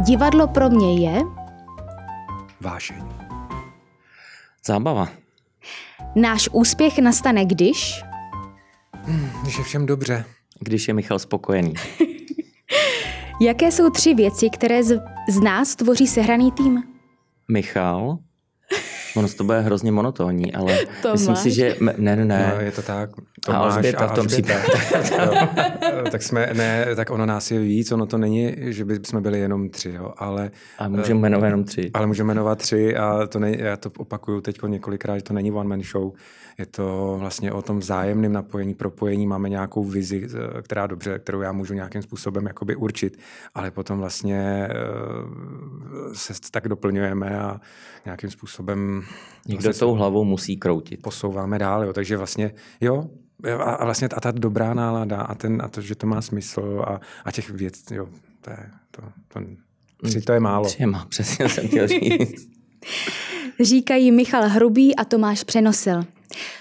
Divadlo pro mě je Vášeň. Zábava. náš úspěch nastane, když Když je všem dobře. Když je Michal spokojený. Jaké jsou tři věci, které z, z nás tvoří sehraný tým? Michal, ono to bude hrozně monotónní, ale Tomáš. myslím si, že... Ne, ne, Ne. No, je to tak. A Alžběta v tom Jo. tak jsme, ne, tak ono nás je víc, ono to není, že by jsme byli jenom tři, jo, ale, A můžeme jmenovat jenom tři. ale můžeme jmenovat tři a to ne, já to opakuju teď několikrát, že to není one man show, je to vlastně o tom vzájemném napojení, propojení, máme nějakou vizi, eh, která dobře, kterou já můžu nějakým způsobem jakoby určit, ale potom vlastně eh, se tak doplňujeme a nějakým způsobem Někdo vlastně tou hlavou musí kroutit. posouváme dál, jo. takže vlastně jo, a, a vlastně a ta dobrá nálada a, ten, a to, že to má smysl a, a těch věc, jo, to je, to, to, tři to je málo. Tři má, přesně jsem chtěl říct. Říkají Michal Hrubý a Tomáš Přenosil.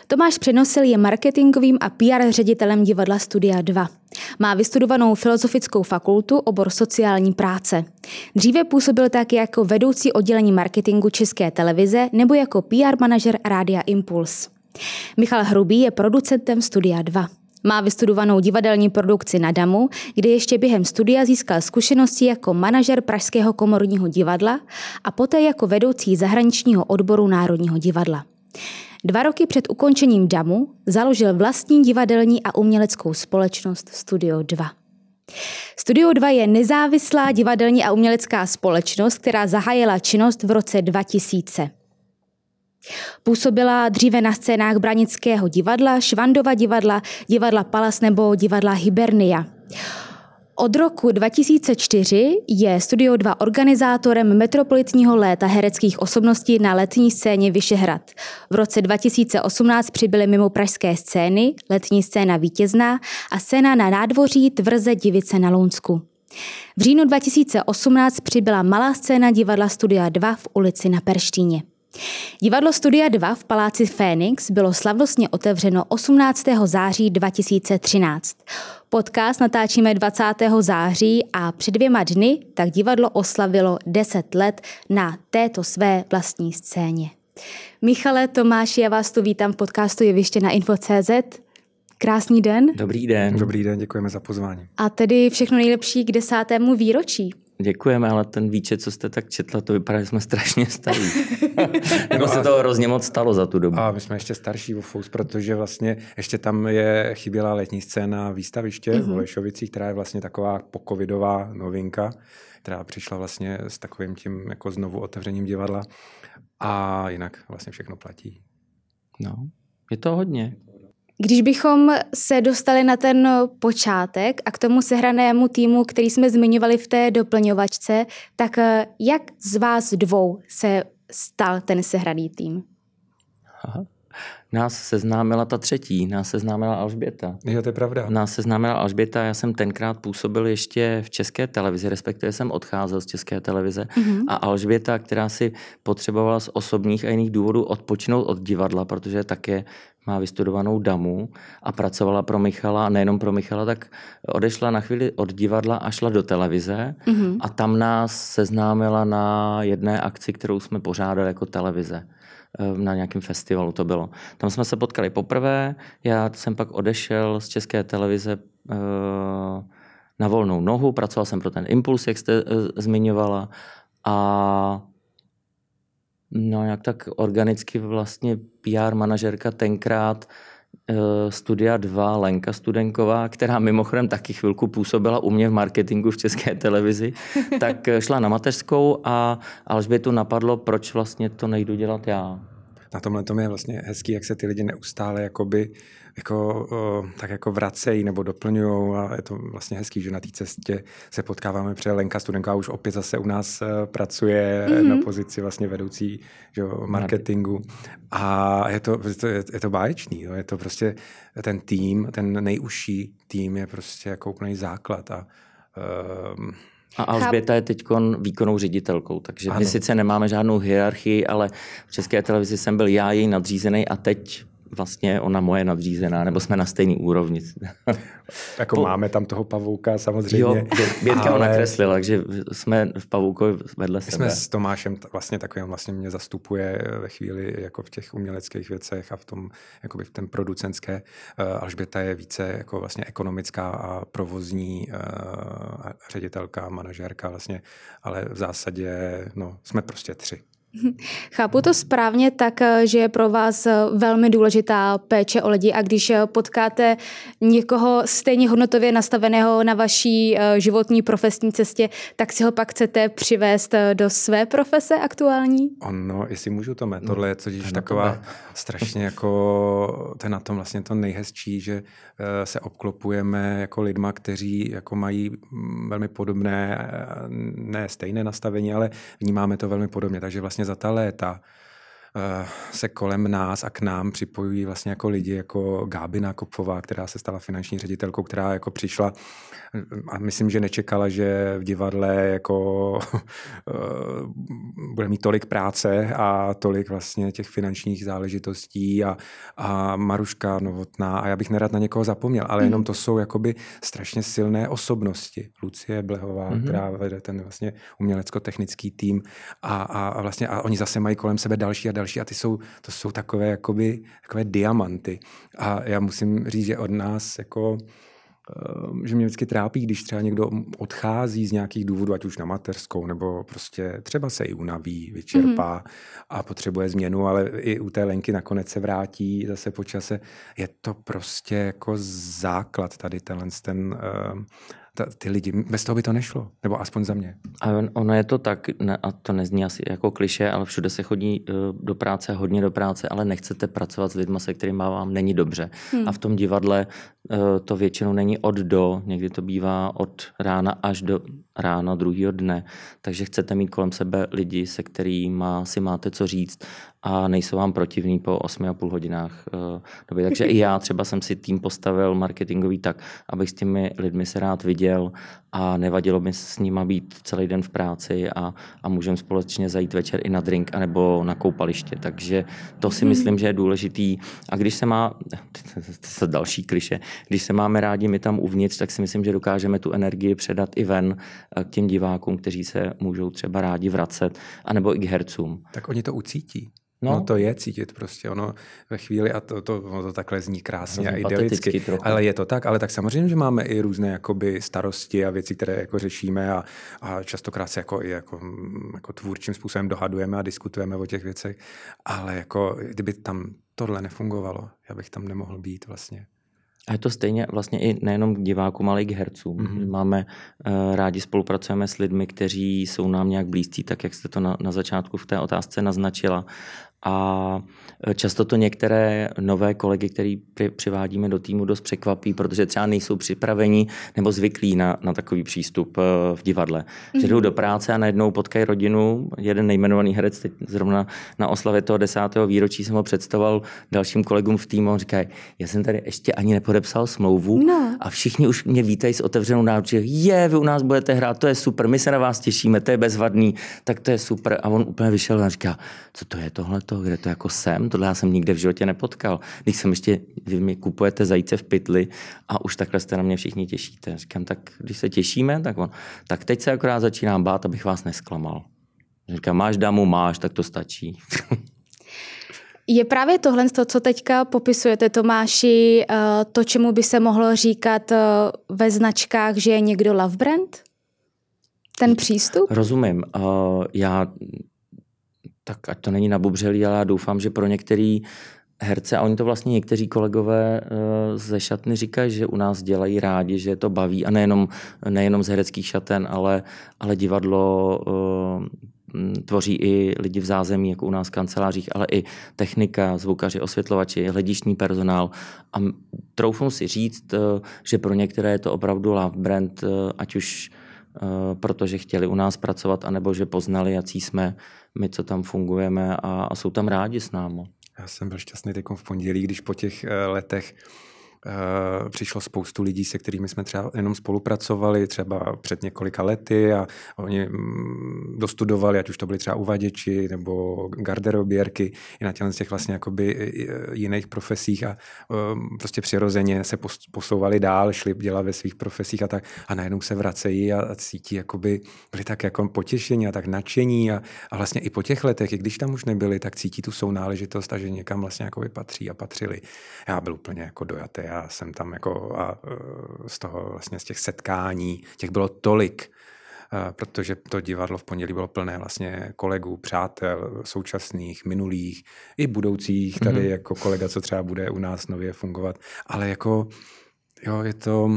Tomáš Přenosil je marketingovým a PR ředitelem divadla Studia 2. Má vystudovanou filozofickou fakultu, obor sociální práce. Dříve působil také jako vedoucí oddělení marketingu České televize nebo jako PR manažer Rádia Impuls. Michal Hrubý je producentem Studia 2. Má vystudovanou divadelní produkci na Damu, kde ještě během studia získal zkušenosti jako manažer Pražského komorního divadla a poté jako vedoucí zahraničního odboru Národního divadla. Dva roky před ukončením Damu založil vlastní divadelní a uměleckou společnost Studio 2. Studio 2 je nezávislá divadelní a umělecká společnost, která zahájila činnost v roce 2000. Působila dříve na scénách Branického divadla, Švandova divadla, divadla Palas nebo divadla Hibernia. Od roku 2004 je Studio 2 organizátorem metropolitního léta hereckých osobností na letní scéně Vyšehrad. V roce 2018 přibyly mimo pražské scény letní scéna Vítězná a scéna na nádvoří Tvrze Divice na Lounsku. V říjnu 2018 přibyla malá scéna divadla Studia 2 v ulici na Perštíně. Divadlo Studia 2 v paláci Fénix bylo slavnostně otevřeno 18. září 2013. Podcast natáčíme 20. září a před dvěma dny tak divadlo oslavilo 10 let na této své vlastní scéně. Michale, Tomáši, já vás tu vítám v podcastu Jeviště na Info.cz. Krásný den Dobrý den. Dobrý den, děkujeme za pozvání. a tedy všechno nejlepší k desátému výročí. Děkujeme, ale ten výčet, co jste tak četla, to vypadá, že jsme strašně starí. Nebo se toho hrozně moc stalo za tu dobu. A my jsme ještě starší o Fous, protože vlastně ještě tam je chyběla letní scéna výstaviště mm-hmm. v Holešovicích, která je vlastně taková pokovidová novinka, která přišla vlastně s takovým tím jako znovu otevřením divadla. A jinak vlastně všechno platí. No, je to hodně. Když bychom se dostali na ten počátek a k tomu sehranému týmu, který jsme zmiňovali v té doplňovačce, tak eh, jak z vás dvou se stal ten sehraný tým? Aha. Nás seznámila ta třetí, nás seznámila Alžběta. Jo, to je pravda. Nás seznámila Alžběta, já jsem tenkrát působil ještě v České televizi, respektive jsem odcházel z České televize. Mm-hmm. A Alžběta, která si potřebovala z osobních a jiných důvodů odpočinout od divadla, protože také má vystudovanou damu a pracovala pro Michala, a nejenom pro Michala, tak odešla na chvíli od divadla a šla do televize mm-hmm. a tam nás seznámila na jedné akci, kterou jsme pořádali jako televize na nějakém festivalu to bylo. Tam jsme se potkali poprvé, já jsem pak odešel z české televize na volnou nohu, pracoval jsem pro ten Impuls, jak jste zmiňovala a no jak tak organicky vlastně PR manažerka tenkrát Studia 2, Lenka Studenková, která mimochodem taky chvilku působila u mě v marketingu v české televizi, tak šla na mateřskou a Alžbětu napadlo, proč vlastně to nejdu dělat já. Na tomhle tom je vlastně hezký, jak se ty lidi neustále jakoby, jako, tak jako vracejí nebo doplňují a je to vlastně hezký, že na té cestě se potkáváme, protože Lenka Studenková už opět zase u nás pracuje mm-hmm. na pozici vlastně vedoucí že, marketingu a je to, je to, je to báječný, jo? je to prostě ten tým, ten nejužší tým je prostě jako úplný základ a um, a Alžběta je teď výkonnou ředitelkou, takže ano. my sice nemáme žádnou hierarchii, ale v České televizi jsem byl já její nadřízený a teď vlastně ona moje nadřízená, nebo jsme na stejný úrovni. jako po... máme tam toho pavouka samozřejmě. Jo, Bětka ale... ona kreslila, takže jsme v pavoukovi vedle My sebe. jsme s Tomášem vlastně takovým vlastně mě zastupuje ve chvíli jako v těch uměleckých věcech a v tom, jakoby v tom producentské. Eh, Alžběta je více jako vlastně ekonomická a provozní uh, ředitelka, manažérka vlastně, ale v zásadě no, jsme prostě tři. Chápu to správně tak, že je pro vás velmi důležitá péče o lidi a když potkáte někoho stejně hodnotově nastaveného na vaší eh, životní profesní cestě, tak si ho pak chcete přivést eh, do své profese aktuální? Ono, jestli můžu to tohle je totiž taková tebe. strašně jako, to je na tom vlastně to nejhezčí, že eh, se obklopujeme jako lidma, kteří jako mají mm, velmi podobné, ne stejné nastavení, ale vnímáme to velmi podobně, takže vlastně vlastně za ta léta se kolem nás a k nám připojují vlastně jako lidi, jako Gábina Kopfová, která se stala finanční ředitelkou, která jako přišla a myslím, že nečekala, že v divadle jako eh, bude mít tolik práce a tolik vlastně těch finančních záležitostí a, a Maruška Novotná a já bych nerad na někoho zapomněl, ale jenom mhm. to jsou jakoby strašně silné osobnosti. Lucie Blehová, mm-hmm. která vede ten vlastně umělecko-technický tým a, a, a vlastně a oni zase mají kolem sebe další a další a ty jsou, to jsou takové jakoby takové diamanty. A já musím říct, že od nás jako Ehm, že mě vždycky trápí, když třeba někdo odchází z nějakých důvodů, ať už na mateřskou, nebo prostě třeba se i unaví, vyčerpá mm-hmm. a potřebuje změnu, ale i u té Lenky nakonec se vrátí zase po čase. Je to prostě jako základ tady tenhle ten uh, ta, ty lidi. Bez toho by to nešlo, nebo aspoň za mě. A ono je to tak, ne, a to nezní asi jako kliše, ale všude se chodí uh, do práce, hodně do práce, ale nechcete pracovat s lidmi, se kterými vám není dobře. Hmm. A v tom divadle uh, to většinou není od do, někdy to bývá od rána až do rána druhého dne, takže chcete mít kolem sebe lidi, se kterými si máte co říct a nejsou vám protivní po 8,5 hodinách uh, doby. Takže i já třeba jsem si tým postavil marketingový tak, abych s těmi lidmi se rád viděl a nevadilo mi s nima být celý den v práci a, a můžeme společně zajít večer i na drink anebo na koupaliště. Takže to si hmm. myslím, že je důležitý. A když se má, to je další kliše, když se máme rádi my tam uvnitř, tak si myslím, že dokážeme tu energii předat i ven k těm divákům, kteří se můžou třeba rádi vracet, anebo i k hercům. Tak oni to ucítí. No. no to je cítit prostě, ono ve chvíli, a to, to, ono to takhle zní krásně a idylicky, trochu. ale je to tak, ale tak samozřejmě, že máme i různé jakoby starosti a věci, které jako řešíme a, a častokrát se jako, i jako, jako tvůrčím způsobem dohadujeme a diskutujeme o těch věcech, ale jako kdyby tam tohle nefungovalo, já bych tam nemohl být vlastně. A je to stejně vlastně i nejenom k divákům, ale i k hercům. Mm-hmm. Máme uh, rádi spolupracujeme s lidmi, kteří jsou nám nějak blízcí, tak jak jste to na, na začátku v té otázce naznačila a e, často to některé nové kolegy, který přivádíme do týmu, dost překvapí, protože třeba nejsou připraveni nebo zvyklí na, na takový přístup e, v divadle. Mm-hmm. Že jdou mhm. do práce a najednou potkají rodinu. Jeden nejmenovaný herec, teď zrovna na oslavě toho desátého výročí jsem ho představoval dalším kolegům v týmu. On říká, já jsem tady ještě ani nepodepsal smlouvu no. a všichni už mě vítají s otevřenou náručí. Je, vy u nás budete hrát, to je super, my se na vás těšíme, to je bezvadný, tak to je super. A on úplně vyšel a říká, co to je tohle? To, kde to jako jsem, tohle já jsem nikde v životě nepotkal. Když jsem ještě, vy mi kupujete zajíce v pytli a už takhle jste na mě všichni těšíte. Říkám, tak když se těšíme, tak on, tak teď se akorát začínám bát, abych vás nesklamal. Říkám, máš damu, máš, tak to stačí. Je právě tohle, to, co teďka popisujete, Tomáši, eh, to, čemu by se mohlo říkat eh, ve značkách, že je někdo love brand? Ten přístup? Rozumím. Eh, já tak ať to není nabubřelý, ale já doufám, že pro některý herce, a oni to vlastně někteří kolegové uh, ze šatny říkají, že u nás dělají rádi, že to baví a nejenom, nejenom z hereckých šaten, ale, ale divadlo uh, tvoří i lidi v zázemí, jako u nás v kancelářích, ale i technika, zvukaři, osvětlovači, hledišný personál. A troufnu si říct, uh, že pro některé je to opravdu love brand, ať už protože chtěli u nás pracovat, anebo že poznali, jaký jsme, my, co tam fungujeme a, a jsou tam rádi s námi. Já jsem byl šťastný teď v pondělí, když po těch eh, letech Uh, přišlo spoustu lidí, se kterými jsme třeba jenom spolupracovali, třeba před několika lety a oni mm, dostudovali, ať už to byli třeba uvaděči nebo garderobierky i na těch vlastně jakoby jiných profesích a um, prostě přirozeně se posouvali dál, šli dělat ve svých profesích a tak a najednou se vracejí a, a cítí, jakoby byli tak jako potěšení a tak nadšení a, a vlastně i po těch letech, i když tam už nebyli, tak cítí tu sounáležitost a že někam vlastně jakoby patří a patřili. Já byl úplně jako dojatý, já jsem tam jako a e, z toho vlastně z těch setkání, těch bylo tolik, e, protože to divadlo v pondělí bylo plné vlastně kolegů, přátel, současných, minulých i budoucích, tady mm-hmm. jako kolega, co třeba bude u nás nově fungovat, ale jako jo, je to,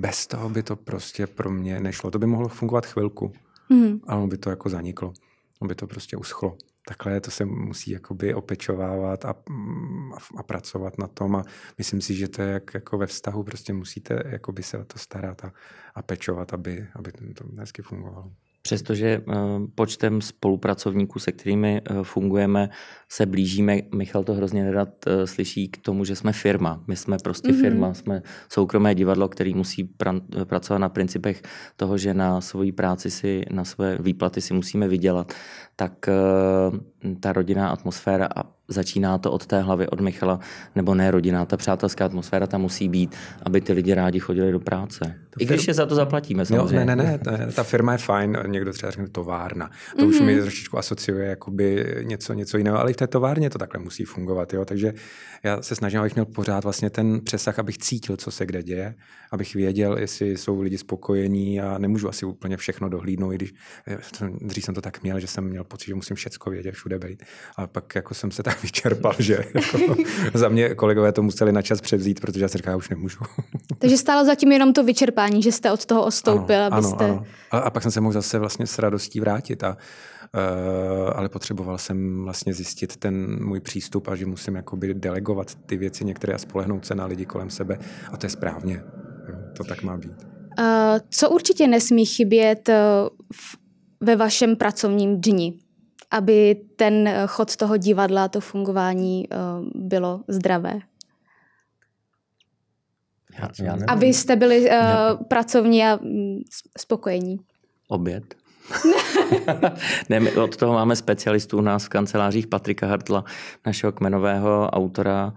bez toho by to prostě pro mě nešlo. To by mohlo fungovat chvilku, mm-hmm. ale by to jako zaniklo, by to prostě uschlo takhle to se musí jakoby opečovávat a, a, a pracovat na tom a myslím si, že to je jak, jako ve vztahu, prostě musíte jakoby se o to starat a, a pečovat, aby, aby to hezky fungovalo. Přestože eh, počtem spolupracovníků, se kterými eh, fungujeme, se blížíme, Michal to hrozně nerad eh, slyší k tomu, že jsme firma. My jsme prostě mm-hmm. firma, jsme soukromé divadlo, který musí pra- pracovat na principech toho, že na svoji práci si, na své výplaty si musíme vydělat. Tak ta rodinná atmosféra a začíná to od té hlavy, od Michala, nebo ne rodina, ta přátelská atmosféra tam musí být, aby ty lidi rádi chodili do práce. I když je za to zaplatíme, samozřejmě. Jo, ne, ne, ne, ta, ta firma je fajn, někdo třeba řekne továrna. To mm-hmm. už mi mhm. trošičku asociuje jakoby něco, něco jiného, ale i v té továrně to takhle musí fungovat. Jo? Takže já se snažím, abych měl pořád vlastně ten přesah, abych cítil, co se kde děje, abych věděl, jestli jsou lidi spokojení a nemůžu asi úplně všechno dohlídnout, i když eh, dřív jsem to tak měl, že jsem měl pocit, že musím všechno vědět, všude být. A pak jako jsem se tak vyčerpal, že jako, za mě kolegové to museli na čas převzít, protože já se říkám, už nemůžu. Takže stálo zatím jenom to vyčerpání, že jste od toho odstoupil, ano, abyste... Ano, ano. A, a pak jsem se mohl zase vlastně s radostí vrátit a Uh, ale potřeboval jsem vlastně zjistit ten můj přístup a že musím jakoby delegovat ty věci některé a spolehnout se na lidi kolem sebe a to je správně. To tak má být. Uh, co určitě nesmí chybět uh, v, ve vašem pracovním dni? Aby ten eh, chod toho divadla, to fungování eh, bylo zdravé. Já, já aby jste byli uh, pracovní a mm, spokojení. Oběd. ne, my od toho máme specialistů u nás v kancelářích Patrika Hartla, našeho kmenového autora uh,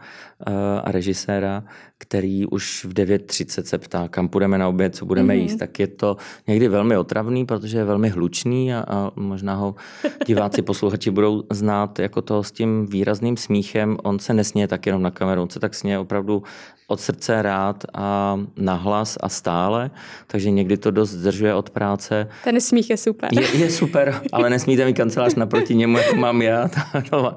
a režiséra, který už v 9.30 se ptá, kam půjdeme na oběd, co budeme mm-hmm. jíst, tak je to někdy velmi otravný, protože je velmi hlučný a, a možná ho diváci, posluchači budou znát jako to s tím výrazným smíchem. On se nesměje tak jenom na kameru, on se tak směje opravdu od srdce rád a nahlas a stále, takže někdy to dost zdržuje od práce. Ten smích je super. Je, je super, ale nesmíte mi kancelář naproti němu, jako mám já. Eh,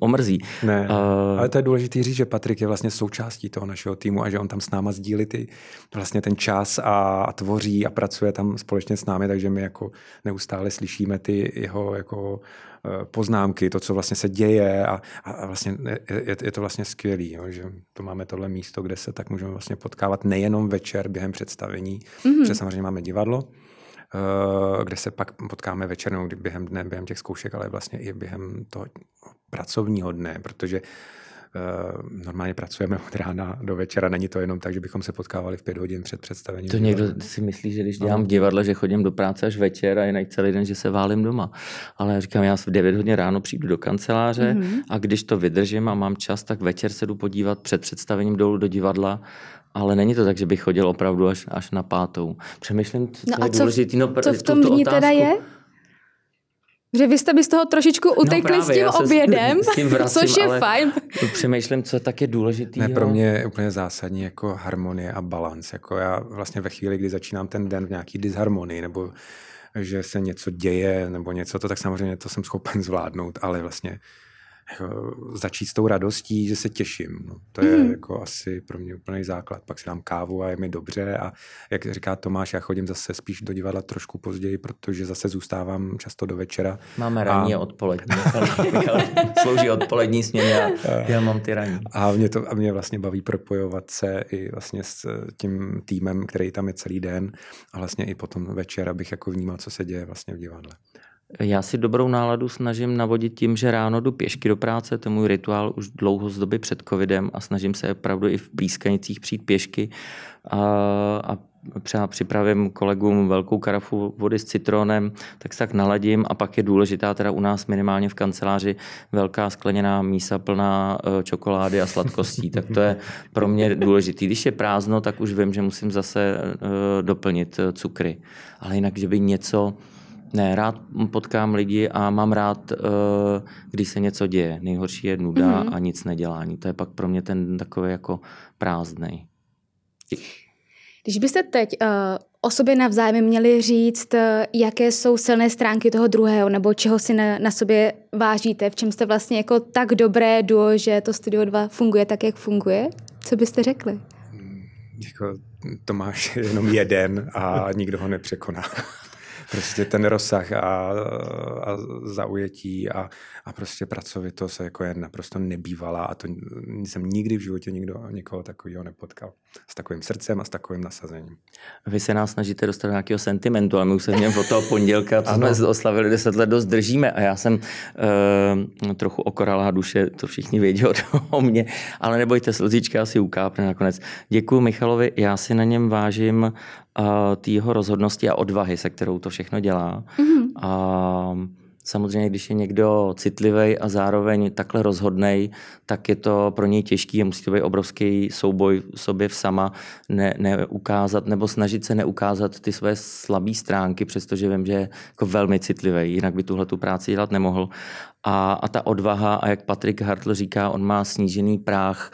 omrzí. Ne, uh, ale to je důležité říct, že Patrik je vlastně součástí toho našeho týmu a že on tam s náma sdílí ty, vlastně ten čas a, a tvoří a pracuje tam společně s námi, takže my jako neustále slyšíme ty jeho jako eh, poznámky, to, co vlastně se děje a, a vlastně je, je to vlastně skvělý, jo, že to máme tohle místo, kde se tak můžeme vlastně potkávat nejenom večer během představení, mm-hmm. protože samozřejmě máme divadlo, kde se pak potkáme večer nebo během dne, během těch zkoušek, ale vlastně i během toho pracovního dne, protože Uh, normálně pracujeme od rána do večera. Není to jenom tak, že bychom se potkávali v pět hodin před představením. To někdo si myslí, že když dělám v divadle, že chodím do práce až večer a jinak celý den, že se válím doma. Ale já říkám, já v 9 hodin ráno přijdu do kanceláře mm-hmm. a když to vydržím a mám čas, tak večer se jdu podívat před představením dolů do divadla ale není to tak, že bych chodil opravdu až, až na pátou. Přemýšlím, co no je co důležitý. No, co v tom dní teda je? Že vy jste by z toho trošičku no utekli no právě, s tím obědem, s tím vracím, což je fajn. Přemýšlím, co tak je důležitý. Ne, pro mě je úplně zásadní jako harmonie a balans. Jako já vlastně ve chvíli, kdy začínám ten den v nějaký disharmonii, nebo že se něco děje, nebo něco, to tak samozřejmě to jsem schopen zvládnout, ale vlastně jako začít s tou radostí, že se těším. No, to je mm. jako asi pro mě úplný základ. Pak si dám kávu a je mi dobře a jak říká Tomáš, já chodím zase spíš do divadla trošku později, protože zase zůstávám často do večera. Máme ranní a odpolední. Slouží odpolední směně a já mám ty ranní. A mě, to, a mě vlastně baví propojovat se i vlastně s tím týmem, který tam je celý den a vlastně i potom večer, abych jako vnímal, co se děje vlastně v divadle. Já si dobrou náladu snažím navodit tím, že ráno jdu pěšky do práce, to je můj rituál už dlouho z doby před covidem a snažím se opravdu i v blízkanicích přijít pěšky a, a třeba připravím kolegům velkou karafu vody s citronem, tak se tak naladím a pak je důležitá teda u nás minimálně v kanceláři velká skleněná mísa plná e, čokolády a sladkostí, tak to je pro mě důležitý. Když je prázdno, tak už vím, že musím zase e, doplnit e, cukry. Ale jinak, že by něco, ne, rád potkám lidi a mám rád, když se něco děje. Nejhorší je nuda mm-hmm. a nic nedělání. To je pak pro mě ten takový jako prázdnej. Když byste teď uh, o sobě navzájem měli říct, uh, jaké jsou silné stránky toho druhého, nebo čeho si na, na sobě vážíte, v čem jste vlastně jako tak dobré duo, že to Studio 2 funguje tak, jak funguje, co byste řekli? Hmm, jako, to máš jenom jeden a nikdo ho nepřekoná prostě ten rozsah a, a zaujetí a, a prostě pracovitost jako je naprosto nebývalá a to jsem nikdy v životě nikdo, někoho takového nepotkal. S takovým srdcem a s takovým nasazením. Vy se nás snažíte dostat do nějakého sentimentu, ale my už se v něm od toho pondělka, co jsme oslavili 10 let, dost držíme a já jsem uh, trochu okoralá duše, to všichni vědí o mě, ale nebojte, slzíčka asi ukápne nakonec. Děkuji Michalovi, já si na něm vážím té jeho rozhodnosti a odvahy, se kterou to všechno dělá. Mm-hmm. A samozřejmě, když je někdo citlivý a zároveň takhle rozhodnej, tak je to pro něj těžký a musí to být obrovský souboj sobě v sama, ne, neukázat nebo snažit se neukázat ty své slabé stránky, přestože vím, že je jako velmi citlivý, jinak by tuhle tu práci dělat nemohl. A, a ta odvaha, a jak Patrik Hartl říká, on má snížený práh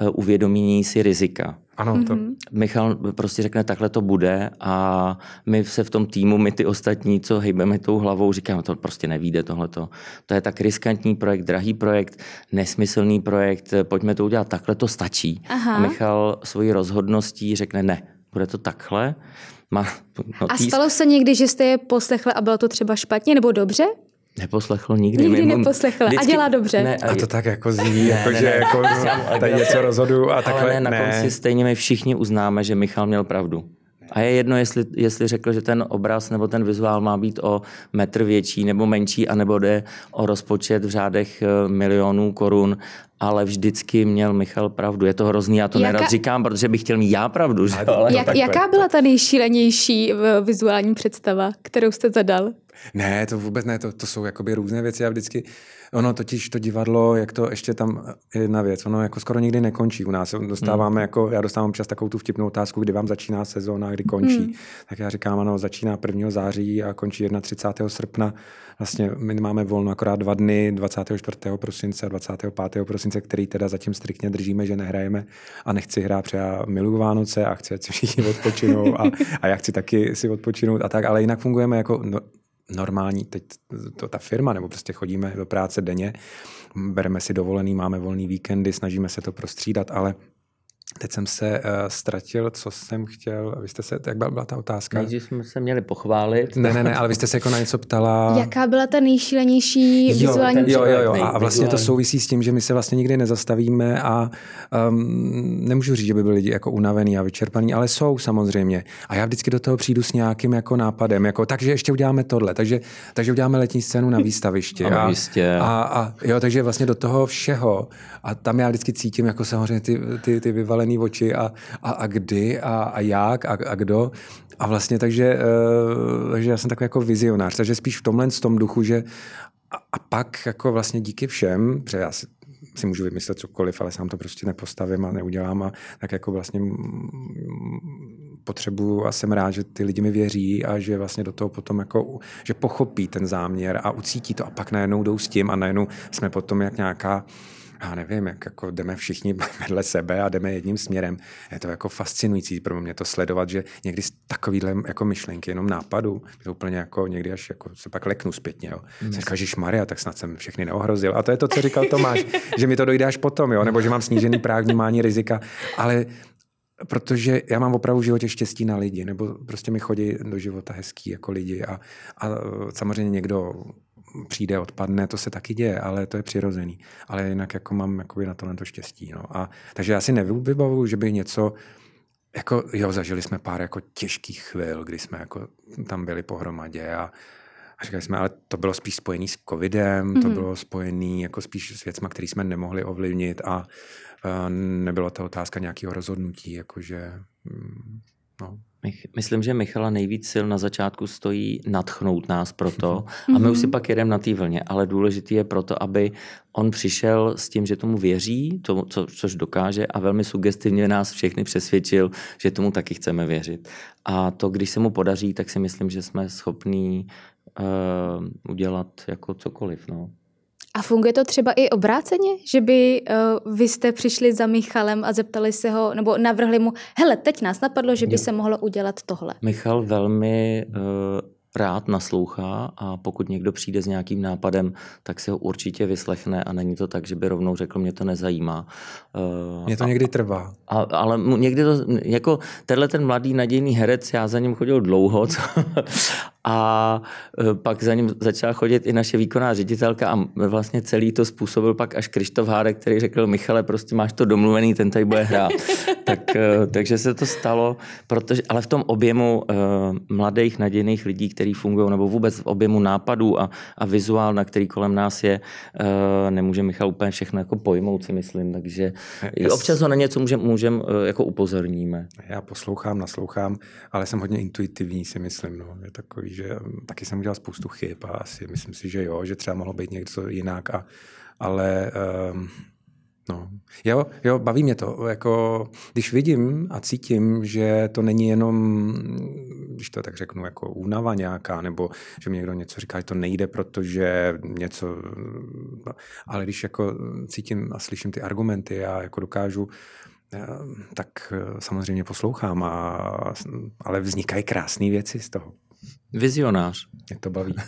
uh, uvědomění si rizika. Ano, to... Mm-hmm. Michal prostě řekne, takhle to bude a my se v tom týmu, my ty ostatní, co hejbeme tou hlavou, říkáme, to prostě nevíde tohleto. To je tak riskantní projekt, drahý projekt, nesmyslný projekt, pojďme to udělat, takhle to stačí. Aha. A Michal svojí rozhodností řekne, ne, bude to takhle. Má, no, a stalo se někdy, že jste je poslechli a bylo to třeba špatně nebo dobře? Neposlechl nikdy. Nikdy mimo, neposlechl vždycky, a dělá dobře. Ne, a to tak jako zní, ne, jako, ne, že ne, jako, ne, tady něco rozhodu a takhle. Ale ne, na ne. konci stejně my všichni uznáme, že Michal měl pravdu. A je jedno, jestli, jestli řekl, že ten obraz nebo ten vizuál má být o metr větší nebo menší, anebo jde o rozpočet v řádech eh, milionů korun, ale vždycky měl Michal pravdu. Je to hrozný, já to Jaka... nerad říkám, protože bych chtěl mít já pravdu. Že? Ale... Jak, jaká byla ta nejšílenější eh, vizuální představa, kterou jste zadal? Ne, to vůbec ne, to, to jsou jakoby různé věci. Já vždycky, ono totiž to divadlo, jak to ještě tam jedna věc, ono jako skoro nikdy nekončí u nás. Dostáváme hmm. jako, já dostávám čas takovou tu vtipnou otázku, kdy vám začíná sezóna, kdy končí. Hmm. Tak já říkám, ano, začíná 1. září a končí 31. srpna. Vlastně my máme volno akorát dva dny, 24. prosince a 25. prosince, který teda zatím striktně držíme, že nehrajeme a nechci hrát, protože já miluju Vánoce a chci, ať si všichni odpočinou a, a já chci taky si odpočinout a tak, ale jinak fungujeme jako no, normální, teď to ta firma, nebo prostě chodíme do práce denně, bereme si dovolený, máme volný víkendy, snažíme se to prostřídat, ale Teď jsem se uh, ztratil, co jsem chtěl. Vy jste se, jak byla, byla ta otázka? Nejdřív jsme se měli pochválit. Ne, ne, ne, ale vy jste se jako na něco ptala. Jaká byla ta nejšílenější jo, vizuální Jo, jo, jo. A vlastně to souvisí s tím, že my se vlastně nikdy nezastavíme a um, nemůžu říct, že by byli lidi jako unavený a vyčerpaný, ale jsou samozřejmě. A já vždycky do toho přijdu s nějakým jako nápadem, jako takže ještě uděláme tohle, takže, takže uděláme letní scénu na výstavišti. a, a, a, jo, takže vlastně do toho všeho. A tam já vždycky cítím jako samozřejmě ty, ty, ty vyvalené zapálený oči a, a, a kdy a, a jak a, a kdo. A vlastně takže, uh, takže já jsem takový jako vizionář, takže spíš v tomhle z tom duchu, že a, a pak jako vlastně díky všem, protože já si, si můžu vymyslet cokoliv, ale sám to prostě nepostavím a neudělám a tak jako vlastně potřebuju a jsem rád, že ty lidi mi věří a že vlastně do toho potom jako, že pochopí ten záměr a ucítí to a pak najednou jdou s tím a najednou jsme potom jak nějaká já nevím, jak jako jdeme všichni vedle sebe a jdeme jedním směrem. Je to jako fascinující pro mě to sledovat, že někdy takovýhle jako myšlenky, jenom nápadu, to úplně jako někdy až jako se pak leknu zpětně. Jo. Mm. Jsem říkal, Maria, tak snad jsem všechny neohrozil. A to je to, co říkal Tomáš, že mi to dojde až potom, jo? nebo že mám snížený práh vnímání rizika. Ale protože já mám opravdu v životě štěstí na lidi, nebo prostě mi chodí do života hezký jako lidi a, a samozřejmě někdo přijde, odpadne, to se taky děje, ale to je přirozený. Ale jinak jako mám jakoby na tohle to štěstí. No. A, takže já si nevybavuju, že by něco, jako jo, zažili jsme pár jako těžkých chvil, kdy jsme jako tam byli pohromadě a, A říkali jsme, ale to bylo spíš spojené s covidem, mm-hmm. to Mhm. bylo spojené jako spíš s věcmi, které jsme nemohli ovlivnit a uh, nebyla to otázka nějakého rozhodnutí, jakože mm, no, Myslím, že Michala nejvíc sil na začátku stojí natchnout nás proto a my už si Mhm. pak jedeme na té vlně, ale důležitý je proto, aby on přišel s tím, že tomu věří, tomu, co, což dokáže a velmi sugestivně nás všechny přesvědčil, že tomu taky chceme věřit. A to, když se mu podaří, tak si myslím, že jsme schopní uh, udělat jako cokoliv. No. A funguje to třeba i obráceně, že by uh, vy jste přišli za Michalem a zeptali se ho, nebo navrhli mu, hele, teď nás napadlo, že by Jo. se mohlo udělat tohle. Michal velmi uh, rád naslouchá a pokud někdo přijde s nějakým nápadem, tak se ho určitě vyslechne a není to tak, že by rovnou řekl, mě to nezajímá. Uh, mě to a, někdy trvá. a, ale mu- někdy to, jako tenhle ten mladý nadějný herec, já za ním chodil dlouho co? A e, pak za ním začala chodit i naše výkonná ředitelka a vlastně celý to způsobil pak až Krištof Hárek, který řekl, Michale, prostě máš to domluvený, ten tady bude hrát. tak, e, takže se to stalo, protože, ale v tom objemu uh, mladých nadějných lidí, kteří fungují, nebo vůbec v objemu nápadů a, a vizuál, na který kolem nás je, uh, nemůže Michal úplně všechno jako pojmout, si myslím, takže Yes. občas ho na něco můžeme můžem, uh, jako upozorníme. Já poslouchám, naslouchám, ale jsem hodně intuitivní, si myslím. No. Je takový, že taky jsem udělal spoustu chyb a asi myslím si, že jo, že třeba mohlo být něco jinak, a, ale um, no. Jo, jo, baví mě to. Jako, když vidím a cítím, že to není jenom, když to tak řeknu, jako únava nějaká, nebo že mi někdo něco říká, že to nejde, protože něco, no, ale když jako cítím a slyším ty argumenty a jako dokážu Eh, tak samozřejmě poslouchám, a, ale vznikají krásné věci z toho. Vizionář. Mě to baví.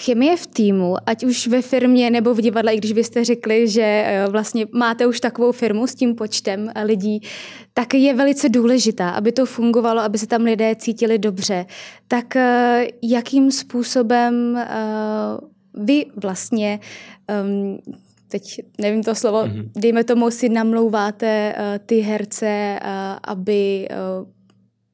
Chemie v týmu, ať už ve firmě nebo v divadle, i když vy jste řekli, že eh, vlastně máte už takovou firmu s tím počtem eh, lidí, tak je velice důležitá, aby to fungovalo, aby se tam lidé cítili dobře. Tak eh, jakým způsobem vy vlastně, ehm, teď nevím to slovo, Mhm. dejme tomu si namlouváte ty herce, aby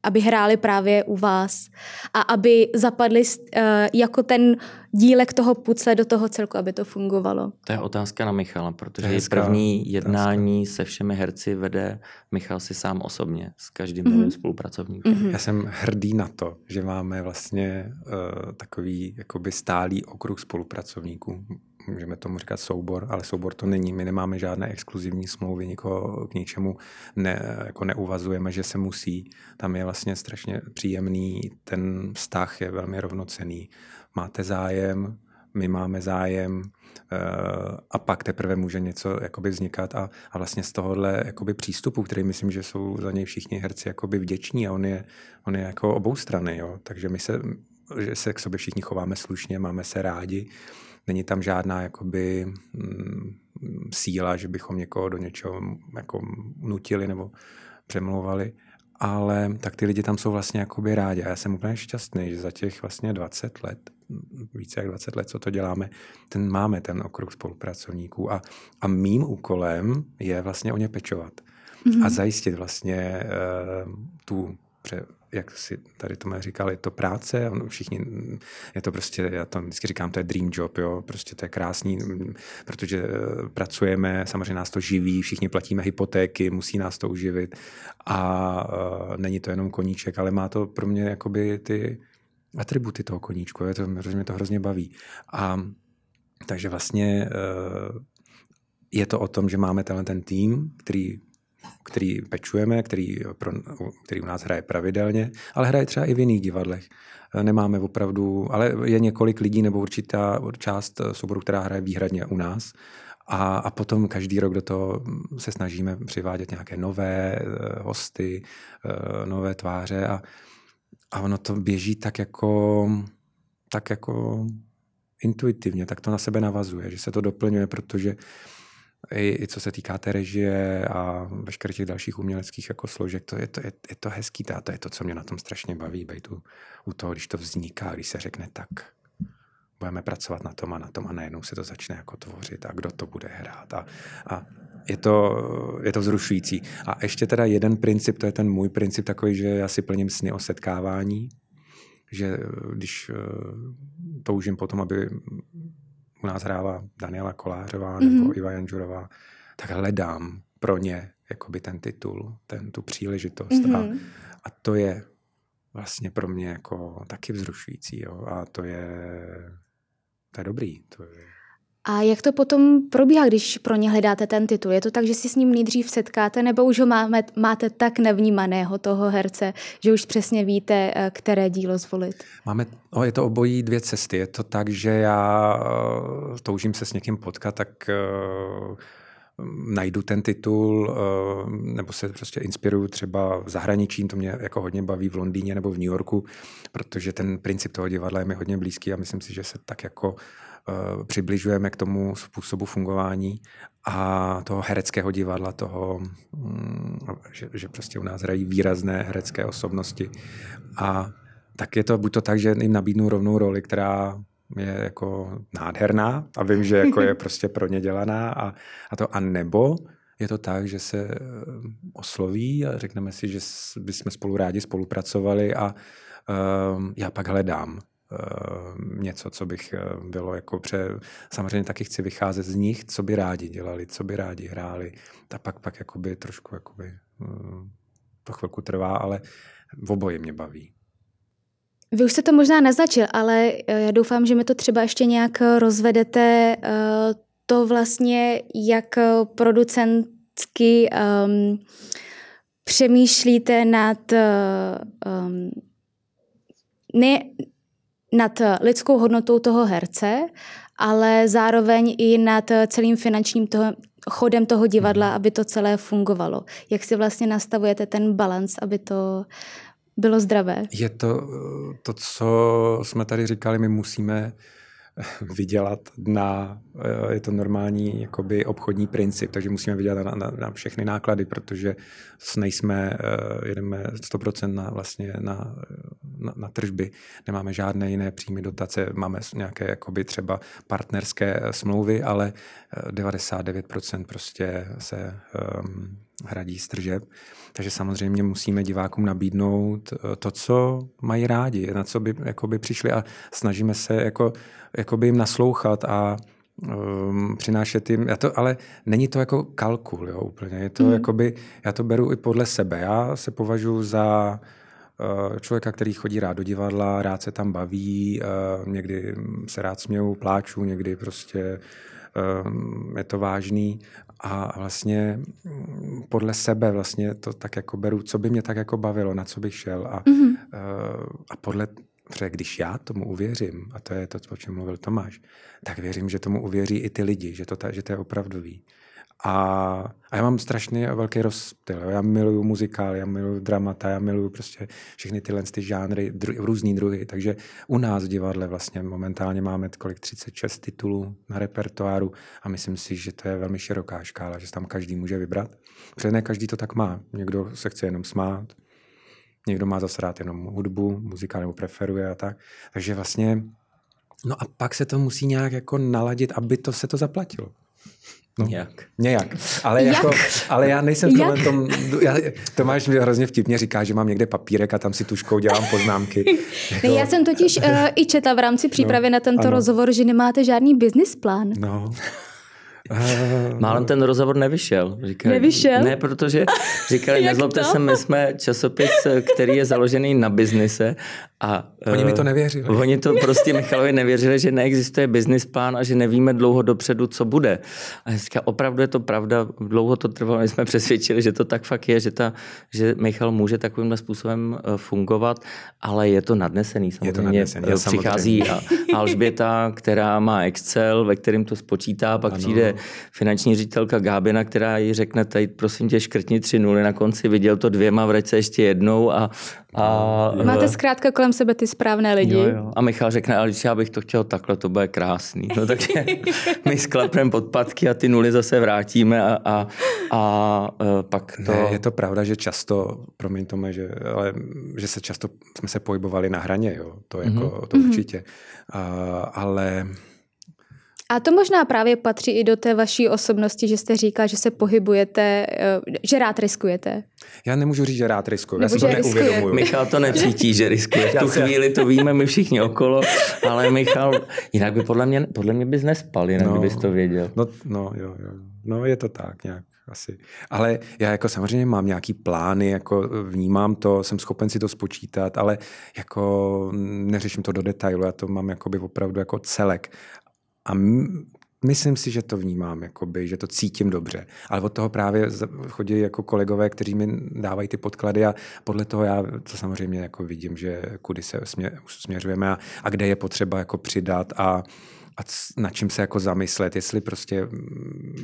aby hráli právě u vás a aby zapadli uh, jako ten dílek toho pucle do toho celku, aby to fungovalo. To je otázka na Michala, To protože je hezká první jednání se všemi herci vede Michal si sám osobně s každým Mhm. novým spolupracovníkem. Mhm. Já jsem hrdý na to, že máme vlastně uh, takový jakoby stálý okruh spolupracovníků. Můžeme tomu říkat soubor, ale soubor to není. My nemáme žádné exkluzivní smlouvy, nikoho k ničemu ne, jako neuvazujeme, že se musí. Tam je vlastně strašně příjemný, ten vztah je velmi rovnocený. Máte zájem, my máme zájem, eh, a pak teprve může něco jakoby vznikat a, a vlastně z tohohle jakoby přístupu, který myslím, že jsou za něj všichni herci jakoby vděční a on je, on je jako obou strany, jo. takže my se, že se k sobě všichni chováme slušně, máme se rádi, není tam žádná jakoby mm, síla, že bychom někoho do něčeho jako nutili nebo přemlouvali, ale tak ty lidi tam jsou vlastně jakoby rádi. A já jsem úplně šťastný, že za těch vlastně 20 let, více jak 20 let, co to děláme, ten máme ten okruh spolupracovníků. A, a mým úkolem je vlastně o ně pečovat. Mhm. a zajistit vlastně uh, tu, pře, jak si tady to říkali, to práce, on, všichni, je to prostě, já to vždycky říkám, to je dream job, jo, prostě to je krásný, protože eh, pracujeme, samozřejmě nás to živí, všichni platíme hypotéky, musí nás to uživit a uh, není to jenom koníček, ale má to pro mě jakoby ty atributy toho koníčku, je to, mě to hrozně baví. A takže vlastně uh, je to o tom, že máme tenhle ten tým, který který pečujeme, který, pro, který u nás hraje pravidelně, ale hraje třeba i v jiných divadlech. Nemáme opravdu, ale je několik lidí nebo určitá část souboru, která hraje výhradně u nás. A, a potom každý rok do toho se snažíme přivádět nějaké nové hosty, nové tváře a, a ono to běží tak jako, tak jako intuitivně, tak to na sebe navazuje, že se to doplňuje, protože i, i co se týká té režie a veškerých těch dalších uměleckých jako složek, to je to, je, je to hezký, to, to je to, co mě na tom strašně baví, být u, u toho, když to vzniká, když se řekne tak, budeme pracovat na tom a na tom a najednou se to začne jako tvořit a kdo to bude hrát a, a je to, je to vzrušující. A ještě teda jeden princip, to je ten můj princip takový, že já si plním sny o setkávání, že když toužím potom, aby u nás hrála Daniela Kolářová nebo mm-hmm. Iva Janžurová, tak hledám pro ně jakoby ten titul, ten, tu příležitost. Mm-hmm. A, mhm. a to je vlastně pro mě jako taky vzrušující. Jo? A to je, to je dobrý. To je... A jak to potom probíhá, když pro ně hledáte ten titul? Je to tak, že si s ním nejdřív setkáte, nebo už ho máme, máte tak nevnímaného toho herce, že už přesně víte, eh, které dílo zvolit? Máme, oh, je to obojí dvě cesty. Je to tak, že já uh, toužím se s někým potkat, tak uh, najdu ten titul, uh, nebo se prostě inspiruju třeba v zahraničí, to mě jako hodně baví v Londýně nebo v New Yorku, protože ten princip toho divadla je mi hodně blízký a myslím si, že se tak jako uh, přibližujeme k tomu způsobu fungování a toho hereckého divadla, toho, um, že, že prostě u nás hrají výrazné herecké osobnosti. A tak je to buď to tak, že jim nabídnu rovnou roli, která je jako nádherná a vím, že jako je prostě pro ně dělaná a, a to a nebo je to tak, že se eh, osloví a řekneme si, že bychom spolu rádi spolupracovali a um, já pak hledám um, něco, co bych bylo jako pře... Samozřejmě taky chci vycházet z nich, co by rádi dělali, co by rádi hráli. A pak, pak jakoby trošku jakoby, um, to chvilku trvá, ale oboje mě baví. Vy už jste to možná naznačil, ale eh, já doufám, že mi to třeba ještě nějak eh, rozvedete eh, to vlastně, jak producentsky um, přemýšlíte nad um, ne nad lidskou hodnotou toho herce, ale zároveň i nad celým finančním toho, chodem toho divadla, aby to celé fungovalo. Jak si vlastně nastavujete ten balans, aby to bylo zdravé? Je to to, co jsme tady říkali, my musíme vydělat na, eh, je to normální jakoby obchodní princip, takže musíme vydělat na, na, na všechny náklady, protože nejsme, eh, jedeme 100% na, vlastně na, na, na tržby, nemáme žádné jiné příjmy dotace, máme nějaké jakoby třeba partnerské smlouvy, ale 99% eh, prostě se um, hradí z tržeb. Takže samozřejmě musíme divákům nabídnout eh, to, co mají rádi, na co by jakoby přišli a snažíme se jako, jakoby jim naslouchat a um, přinášet jim, já to, ale není to jako kalkul, jo, úplně, je to mm. jakoby, já to beru i podle sebe, já se považuji za uh, člověka, který chodí rád do divadla, rád se tam baví, uh, někdy se rád směju, pláču, někdy prostě je to vážný a vlastně mm, podle sebe vlastně to tak jako beru, co by mě tak jako bavilo, na co bych šel a, mm-hmm. a podle Protože když já tomu uvěřím, a to je to, o čem mluvil Tomáš, tak věřím, že tomu uvěří i ty lidi, že to, že to je opravdový. A, a já mám strašně velký rozptyl. Já miluju muzikál, já miluju dramata, já miluju prostě všechny tyhle ty žánry, dru, různý druhy. Takže u nás v divadle vlastně momentálně máme kolik 36 titulů na repertoáru a myslím si, že to je velmi široká škála, že tam každý může vybrat. Protože ne každý to tak má. Někdo se chce jenom smát, někdo má zase rád jenom hudbu, muzikál nebo preferuje a tak. Takže vlastně No a pak se to musí nějak jako naladit, aby to se to zaplatilo. No, nějak. Nějak. Ale, Jak? Jako, ale já nejsem v tomhle tom... Já, Tomáš mi hrozně vtipně říká, že mám někde papírek a tam si tuškou dělám poznámky. jako... Já jsem totiž uh, i četla v rámci přípravy no, na tento ano. rozhovor, že nemáte žádný business plán. No. Uh, Málem ten rozhovor nevyšel. Říkali, nevyšel? Ne, protože říkali, nezlobte se, my jsme časopis, který je založený na biznise a... Oni uh, mi to nevěřili. Oni to prostě Michalovi nevěřili, že neexistuje business plán a že nevíme dlouho dopředu, co bude. A já říkám, opravdu je to pravda, dlouho to trvalo, my jsme přesvědčili, že to tak fakt je, že, ta, že Michal může takovýmhle způsobem fungovat, ale je to nadnesený samozřejmě. Je to nadnesený, Přichází samozřejmě. Alžběta, která má Excel, ve kterém to spočítá, pak ano. přijde finanční ředitelka Gábina, která jí řekne, tady prosím tě škrtni tři nuly na konci, viděl to dvěma, vrať se ještě jednou a, a Máte zkrátka kolem sebe ty správné lidi. Jo, jo. A Michal řekne, ale když já bych to chtěl takhle, to bude krásný. No, takže my sklapneme podpadky a ty nuly zase vrátíme a, a, a, a e, pak to... Ne, je to pravda, že často, promiň Tome, že, ale, že se často jsme se pohybovali na hraně, jo. To, jako, mm-hmm. to určitě. A, ale A to možná právě patří i do té vaší osobnosti, že jste říkal, že se pohybujete, eh, že rád riskujete. Já nemůžu říct, že rád riskuju, já si to neuvědomuju. Michal to necítí, že riskuje. V tu chvíli to víme my všichni okolo, ale Michal, jinak by podle mě, podle mě bys nespal, jinak no, bys to věděl. No, no, jo, jo. no je to tak nějak asi. Ale já jako samozřejmě mám nějaký plány, jako vnímám to, jsem schopen si to spočítat, ale jako neřeším to do detailu, já to mám jakoby opravdu jako celek. A myslím si, že to vnímám, jakoby, že to cítím dobře. Ale od toho právě chodí jako kolegové, kteří mi dávají ty podklady a podle toho já to samozřejmě jako vidím, že kudy se směřujeme a, a kde je potřeba jako přidat a a nad čím se jako zamyslet, jestli prostě,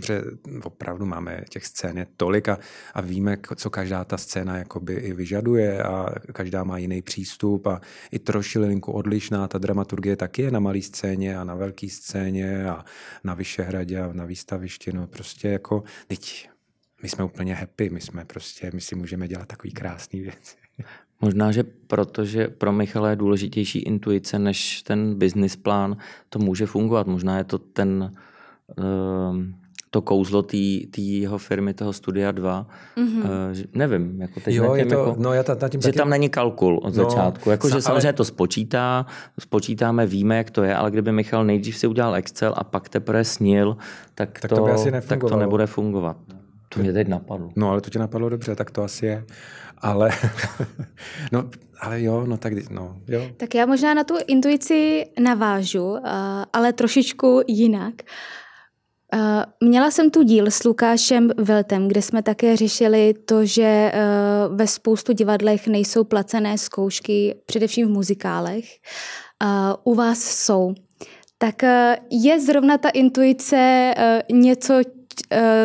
že opravdu máme těch scén je tolik a, a víme, co každá ta scéna jakoby i vyžaduje a každá má jiný přístup a i trošilinku odlišná, ta dramaturgie taky je na malé scéně a na velké scéně a na Vyšehradě a na výstavišti, no prostě jako, teď my jsme úplně happy, my jsme prostě, my si můžeme dělat takový krásný věci. Možná, že protože pro Michala je důležitější intuice než ten business plán, to může fungovat. Možná je to ten, ehm, to kouzlo té jeho firmy, toho Studia 2. Mm-hmm. nevím, jako teď jo, je to, jako, no, já ta, tím že taky... tam není kalkul od no, začátku. Jako, že ale... samozřejmě to spočítá, spočítáme, víme, jak to je, ale kdyby Michal nejdřív si udělal Excel a pak teprve snil, tak, tak, to, to, by asi tak to nebude fungovat. To mě teď napadlo. No, ale to tě napadlo dobře, tak to asi je. Ale, no, ale jo, no tak no, jo. Tak já možná na tu intuici navážu, ale trošičku jinak. Měla jsem tu díl s Lukášem Veltem, kde jsme také řešili to, že ve spoustu divadlech nejsou placené zkoušky, především v muzikálech. U vás jsou. Tak je zrovna ta intuice něco, Eh,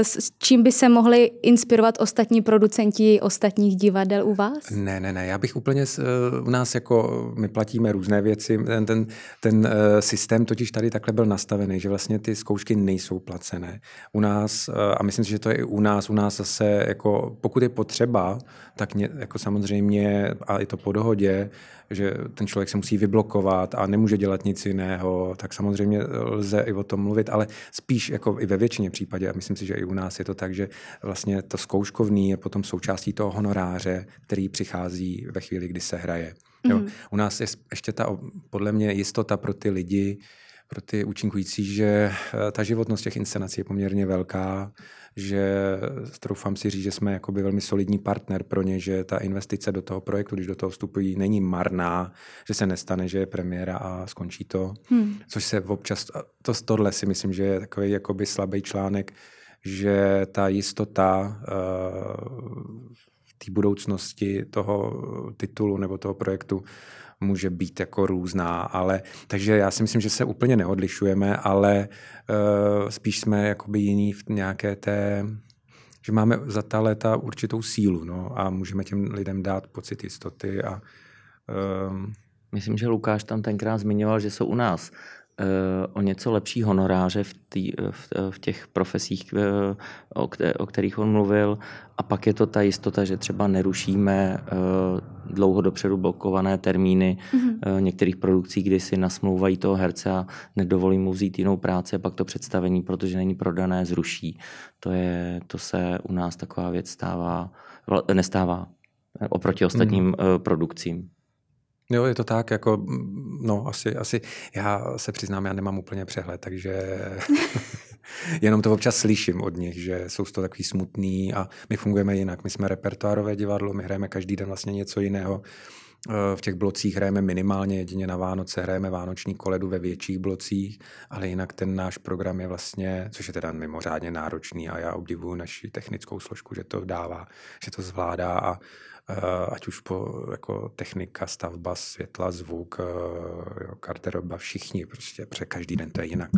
s čím by se mohli inspirovat ostatní producenti ostatních divadel u vás? Ne, ne, ne. Já bych úplně eh, u nás jako my platíme různé věci. Ten, ten, ten eh, systém totiž tady takhle byl nastavený, že vlastně ty zkoušky nejsou placené. U nás, a myslím si, že to je i u nás, u nás zase jako pokud je potřeba, tak ně, jako samozřejmě, a je to po dohodě, že ten člověk se musí vyblokovat a nemůže dělat nic jiného, tak samozřejmě lze i o tom mluvit, ale spíš jako i ve většině případě, a myslím si, že i u nás je to tak, že vlastně to zkouškovný je potom součástí toho honoráře, který přichází ve chvíli, kdy se hraje. Jo. Mhm. U nás je ještě ta, podle mě, jistota pro ty lidi, pro ty účinkující, že eh, ta životnost těch inscenací je poměrně velká, že troufám si říct, že jsme jakoby velmi solidní partner pro ně, že ta investice do toho projektu, když do toho vstupují, není marná, že se nestane, že je premiéra a skončí to. Hmm. Což se občas, to, tohle si myslím, že je takový jakoby slabý článek, že ta jistota uh, té budoucnosti toho titulu nebo toho projektu může být jako různá, ale takže já si myslím, že se úplně neodlišujeme, ale uh, spíš jsme jakoby jiní v nějaké té že máme za ta léta určitou sílu no, a můžeme těm lidem dát pocit jistoty. A, uh... Myslím, že Lukáš tam tenkrát zmiňoval, že jsou u nás o něco lepší honoráře v, tý, v, v těch profesích, o, o kterých on mluvil. A pak je to ta jistota, že třeba nerušíme dlouho dopředu blokované termíny mm-hmm. některých produkcí, kdy si nasmlouvají toho herce a nedovolí mu vzít jinou práci a pak to představení, protože není prodané, zruší. To, je, to se u nás taková věc stává, nestává oproti ostatním mm. produkcím. Jo, je to tak, jako, no, asi, asi, já se přiznám, já nemám úplně přehled, takže jenom to občas slyším od nich, že jsou to takový smutný a my fungujeme jinak. My jsme repertoárové divadlo, my hrajeme každý den vlastně něco jiného. Eh, v těch blocích hrajeme minimálně jedině na Vánoce, hrajeme vánoční koledu ve větších blocích, ale jinak ten náš program je vlastně, což je teda mimořádně náročný a já obdivuju naši technickou složku, že to dává, že to zvládá a ať už po jako technika, stavba, světla, zvuk, eh, jo, garderoba, všichni prostě, protože každý den to je jinak.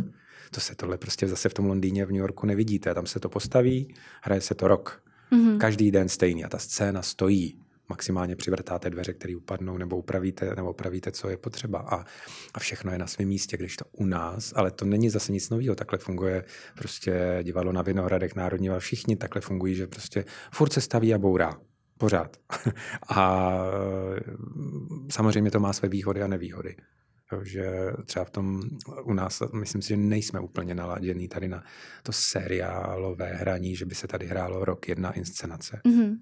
To se tohle prostě zase v tom Londýně, v New Yorku nevidíte. Tam se to postaví, hraje se to rok. Mm-hmm. Každý den stejný a ta scéna stojí. Maximálně přivrtáte dveře, které upadnou, nebo upravíte, nebo upravíte, co je potřeba. A, a všechno je na svém místě, když to u nás, ale to není zase nic nového. Takhle funguje prostě divadlo na Vinohradech, Národní všichni takhle fungují, že prostě furt se staví a bourá. Pořád. A samozřejmě to má své výhody a nevýhody. Že třeba v tom u nás, myslím si, že nejsme úplně naladění tady na to seriálové hraní, že by se tady hrálo rok jedna inscenace. Mm-hmm.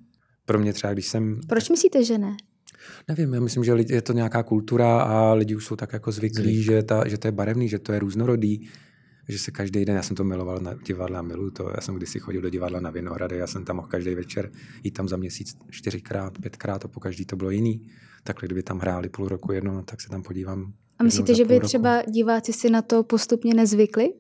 Pro mě třeba, když jsem... Proč myslíte, že ne? Nevím, já myslím, že je to nějaká kultura a lidi už jsou tak jako zvyklí, Zvyk. že, ta, že to je barevný, že to je různorodý, že se každý den, já jsem to miloval na divadla, miluju to, já jsem kdysi chodil do divadla na Vinohrady, já jsem tam mohl každý večer jít tam za měsíc čtyřikrát, pětkrát a po každý to bylo jiný. Takhle, kdyby tam hráli půl roku jednou, no, tak se tam podívám. A myslíte, že by roku. třeba diváci si na to postupně nezvykli?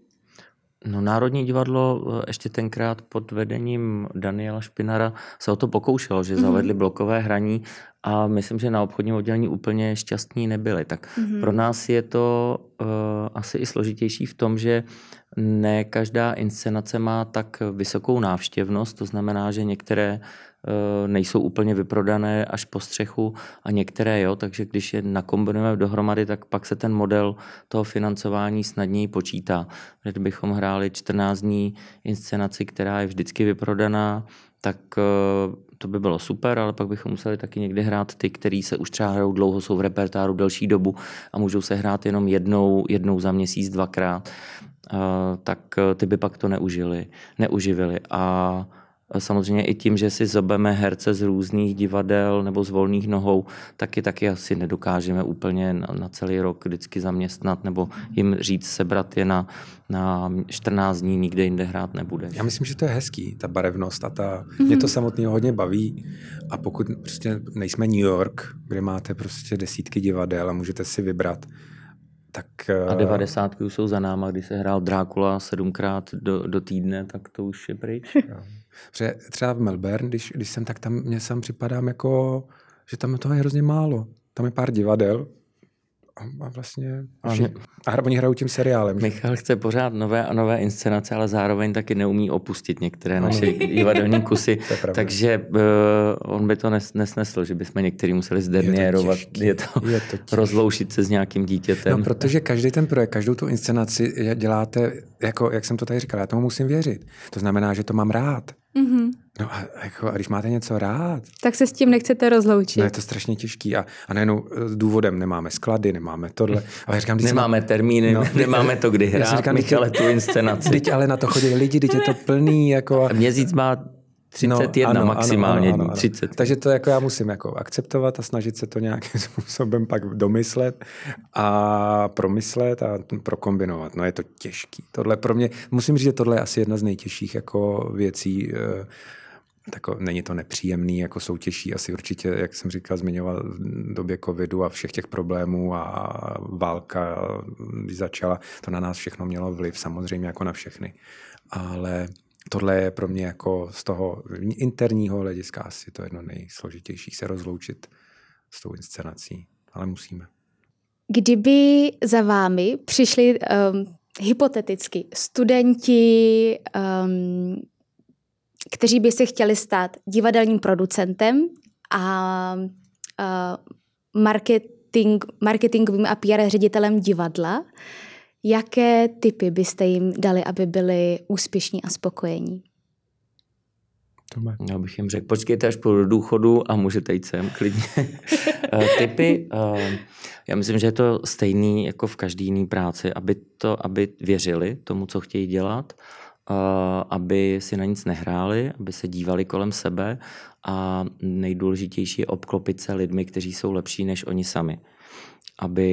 No Národní divadlo eh, ještě tenkrát pod vedením Daniela Špinara se o to pokoušelo, že mm-hmm. zavedli blokové hraní a myslím, že na obchodním oddělení úplně šťastní nebyli. Tak mm-hmm. pro nás je to uh, asi i složitější v tom, že ne každá inscenace má tak vysokou návštěvnost, to znamená, že některé uh, nejsou úplně vyprodané až po střechu a některé jo, takže když je nakombinujeme dohromady, tak pak se ten model toho financování snadněji počítá. Kdybychom hráli 14 dní inscenaci, která je vždycky vyprodaná, tak uh, to by bylo super, ale pak bychom museli taky někdy hrát ty, který se už třeba hrajou dlouho, jsou v repertáru delší dobu a můžou se hrát jenom jednou, jednou za měsíc, dvakrát, tak eh, ty by pak to neužili, neuživili. A Samozřejmě i tím, že si zobeme herce z různých divadel nebo z volných nohou, taky taky asi nedokážeme úplně na, celý rok vždycky zaměstnat nebo jim říct sebrat je na, na 14 dní, nikde jinde hrát nebude. Já myslím, že to je hezký, ta barevnost a ta, mm-hmm. mě to samotného hodně baví a pokud prostě nejsme New York, kde máte prostě desítky divadel a můžete si vybrat, tak... A eh, devadesátky už jsou za náma, když se hrál Drákula sedmkrát do, do týdne, tak to už je pryč. Protože třeba v Melbourne, když, když jsem, tak tam mě sám připadám jako, že tam toho je hrozně málo. Tam je pár divadel, a vlastně a, a oni hrajou tím seriálem. Michal chce pořád nové a nové inscenace, ale zároveň taky neumí opustit některé naše divadelní kusy. takže uh, on by to nes, nesnesl, že bychom některý museli zderniérovat. Je to, je to, je to rozloušit se s nějakým dítětem. No, protože každý ten projekt, každou tu inscenaci děláte, jako, jak jsem to tady říkal, já tomu musím věřit. To znamená, že to mám rád. Mm-hmm. No a, jako, a když máte něco rád... Tak se s tím nechcete rozloučit. No je to strašně těžký a, a nejenom s důvodem nemáme sklady, nemáme tohle. Ale říkám, nemáme má... termíny, no, nemáme to kdy hrát, říkám, Michale, tu inscenaci. Teď ale na to chodí lidi, teď je to plný. Jako... A měsíc má 31 no, ano, maximálně ano, ano, ano, 30. Takže to jako já musím jako akceptovat a snažit se to nějakým způsobem pak domyslet a promyslet a prokombinovat. No je to těžký. Tohle pro mě, musím říct, že tohle je asi jedna z nejtěžších jako věcí, eh, tako, není to nepříjemný, jako soutěží asi určitě, jak jsem říkal, zmiňoval v době covidu a všech těch problémů a válka, když začala, to na nás všechno mělo vliv, samozřejmě jako na všechny. Ale tohle je pro mě jako z toho interního hlediska asi to jedno nejsložitější se rozloučit s tou inscenací, ale musíme. Kdyby za vámi přišli um, hypoteticky studenti, um, kteří by se chtěli stát divadelním producentem a uh, marketing, marketingovým a PR ředitelem divadla, Jaké typy byste jim dali, aby byli úspěšní a spokojení? Já bych jim řekl, počkejte až po do důchodu a můžete jít sem klidně. Eh, typy, eh, já myslím, že je to stejný jako v každý jiný práci, aby, to, aby věřili tomu, co chtějí dělat, eh, aby si na nic nehráli, aby se dívali kolem sebe a nejdůležitější je obklopit se lidmi, kteří jsou lepší než oni sami aby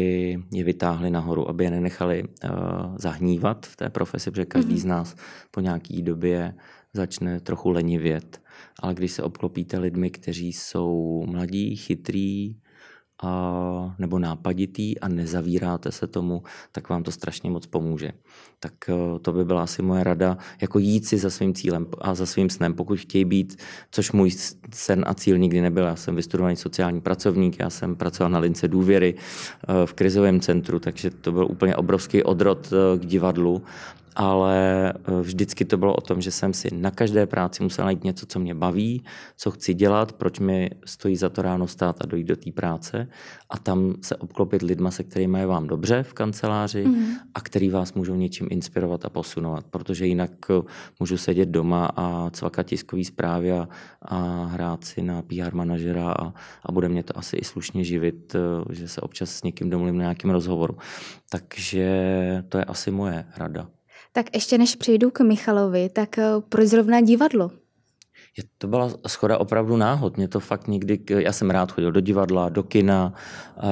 je vytáhli nahoru, aby je nenechali uh, zahnívat v té profesi, protože každý mm-hmm. z nás po nějaký době začne trochu lenivět. Ale když se obklopíte lidmi, kteří jsou mladí, chytrý, a, nebo nápaditý a nezavíráte se tomu, tak vám to strašně moc pomůže. Tak eh, to by byla asi moje rada, jako jít si za svým cílem a za svým snem, pokud chtějí být, což můj sen a cíl nikdy nebyl. Já jsem vystudovaný sociální pracovník, já jsem pracoval na lince důvěry eh, v krizovém centru, takže to byl úplně obrovský odrod eh, k divadlu ale eh, vždycky to bylo o tom, že jsem si na každé práci musel najít něco, co mě baví, co chci dělat, proč mi stojí za to ráno stát a dojít do té práce a tam se obklopit lidma, se kterými je vám dobře v kanceláři mm. a který vás můžou něčím inspirovat a posunovat, protože jinak eh, můžu sedět doma a cvakat tiskový zprávy a, a hrát si na PR manažera a, a bude mě to asi i slušně živit, eh, že se občas s někým domluvím na nějakém rozhovoru. Takže to je asi moje rada. Tak ještě než přejdu k Michalovi, tak eh, proč zrovna divadlo? Je, to byla schoda opravdu náhod. Mě to fakt nikdy, já jsem rád chodil do divadla, do kina, uh,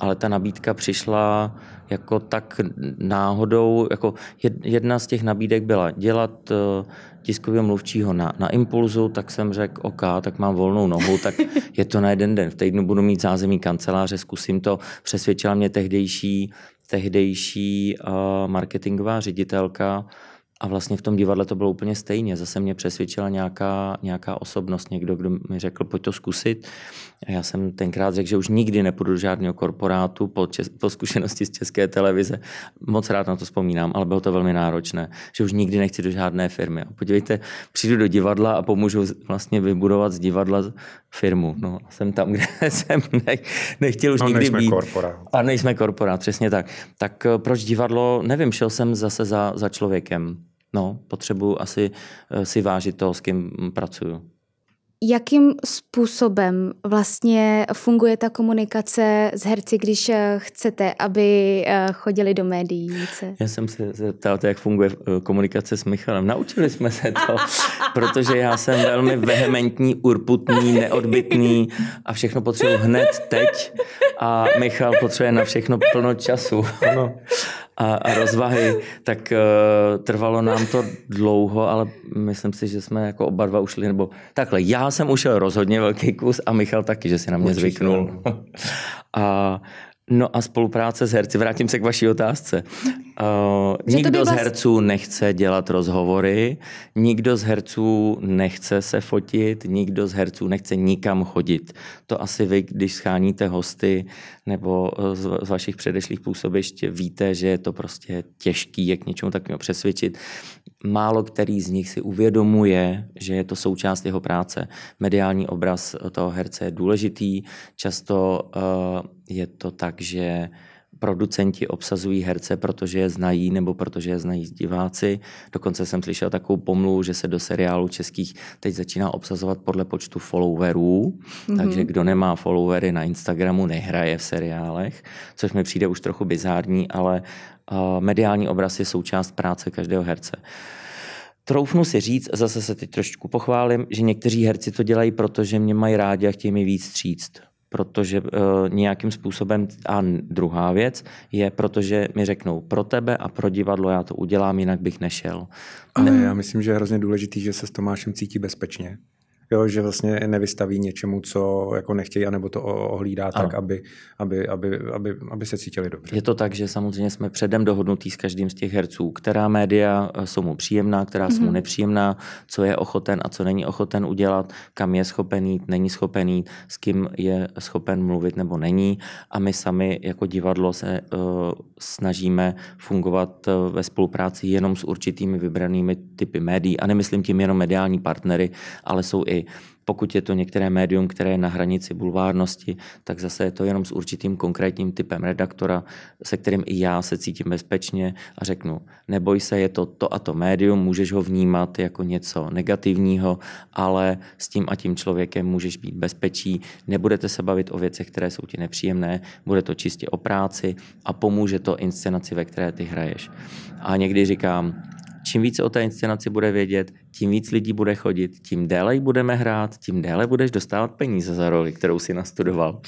ale ta nabídka přišla jako tak náhodou, jako jedna z těch nabídek byla dělat uh, tiskového mluvčího na, na impulzu, tak jsem řekl, OK, tak mám volnou nohu, tak je to na jeden den. V týdnu budu mít zázemí kanceláře, zkusím to. Přesvědčila mě tehdejší tehdejší uh, marketingová ředitelka a vlastně v tom divadle to bylo úplně stejně. Zase mě přesvědčila nějaká, nějaká osobnost, někdo, kdo mi řekl, pojď to zkusit. A já jsem tenkrát řekl, že už nikdy nepůjdu do žádného korporátu po, čes, po zkušenosti z české televize. Moc rád na to vzpomínám, ale bylo to velmi náročné, že už nikdy nechci do žádné firmy. A podívejte, přijdu do divadla a pomůžu vlastně vybudovat z divadla firmu. No, jsem tam, kde jsem nech, nechtěl už no, nikdy být. Korporát. A nejsme korporát, přesně tak. Tak eh, proč divadlo? Nevím, šel jsem zase za, za člověkem. No, potřebuji asi eh, si vážit toho, s kým pracuju. Jakým způsobem vlastně funguje ta komunikace s herci, když eh, chcete, aby eh, chodili do médií více? Já jsem se zeptal, jak funguje komunikace s Michalem. Naučili jsme se to, protože já jsem velmi vehementní, urputný, neodbitný a všechno potřebuji hned teď a Michal potřebuje na všechno plno času. Ano a, a rozvahy, tak uh, trvalo nám to dlouho, ale myslím si, že jsme jako oba dva ušli, nebo takhle, já jsem ušel rozhodně velký kus a Michal taky, že si na mě Určitě. zvyknul. a No a spolupráce s herci. Vrátím se k vaší otázce. Uh, nikdo vás... z herců nechce dělat rozhovory, nikdo z herců nechce se fotit, nikdo z herců nechce nikam chodit. To asi vy, když scháníte hosty nebo eh, z, z vašich předešlých působišť, víte, že je to prostě těžký, jak něčemu takového přesvědčit. Málo který z nich si uvědomuje, že je to součást jeho práce. Mediální obraz toho herce je důležitý. Často uh, je to tak, že producenti obsazují herce, protože je znají nebo protože je znají diváci. Dokonce jsem slyšel takovou pomluvu, že se do seriálu českých teď začíná obsazovat podle počtu followerů, mm-hmm. takže kdo nemá followery na Instagramu, nehraje v seriálech, což mi přijde už trochu bizární, ale mediální obraz je součást práce každého herce. Troufnu si říct, zase se teď trošku pochválím, že někteří herci to dělají, protože mě mají rádi a chtějí mi víc stříct protože uh, nějakým způsobem, a druhá věc je, protože mi řeknou, pro tebe a pro divadlo já to udělám, jinak bych nešel. Ale já myslím, že je hrozně důležitý, že se s Tomášem cítí bezpečně jo, že vlastně nevystaví něčemu, co jako nechtějí, anebo to ohlídá ano. tak, aby, aby, aby, aby, aby se cítili dobře. Je to tak, že samozřejmě jsme předem dohodnutí s každým z těch herců, která média eh, jsou mu příjemná, která mm-hmm. jsou mu mhm. nepříjemná, co je ochoten a co není ochoten udělat, kam je schopen jít, není schopen jít, s kým je schopen mluvit nebo není. A my sami jako divadlo se uh, snažíme fungovat uh, ve spolupráci jenom s určitými vybranými typy médií. A nemyslím tím jenom mediální partnery, ale jsou i pokud je to některé médium, které je na hranici bulvárnosti, tak zase je to jenom s určitým konkrétním typem redaktora, se kterým i já se cítím bezpečně a řeknu, neboj se, je to to a to médium, můžeš ho vnímat jako něco negativního, ale s tím a tím člověkem můžeš být bezpečí, nebudete se bavit o věcech, které jsou ti nepříjemné, bude to čistě o práci a pomůže to inscenaci, ve které ty hraješ. A někdy říkám, čím více o té inscenaci bude vědět, tím víc lidí bude chodit, tím déle budeme hrát, tím déle budeš dostávat peníze za roli, kterou si nastudoval.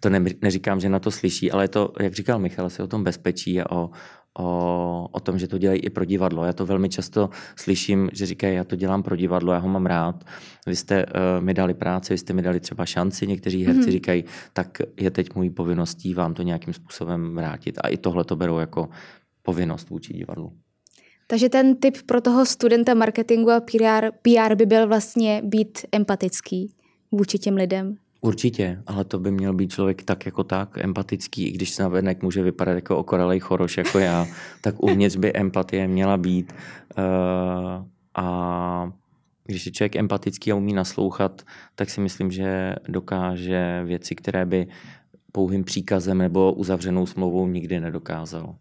To ne, neříkám, že na to slyší, ale je to, jak říkal Michal, se o tom bezpečí a o, o, o tom, že to dělají i pro divadlo. Já to velmi často slyším, že říkají, já to dělám pro divadlo, já ho mám rád. Vy jste uh, mi dali práci, vy jste mi dali třeba šanci, někteří herci mm-hmm. říkají, tak je teď můj povinností vám to nějakým způsobem vrátit. A i tohle to berou jako povinnost vůči divadlu. Takže ten tip pro toho studenta marketingu a PR, PR by byl vlastně být empatický vůči těm lidem. Určitě, ale to by měl být člověk tak jako tak, empatický, i když se navenek může vypadat jako okoralej choroš jako já, tak uvnitř by empatie měla být. Uh, a když je člověk empatický a umí naslouchat, tak si myslím, že dokáže věci, které by pouhým příkazem nebo uzavřenou smlouvou nikdy nedokázal.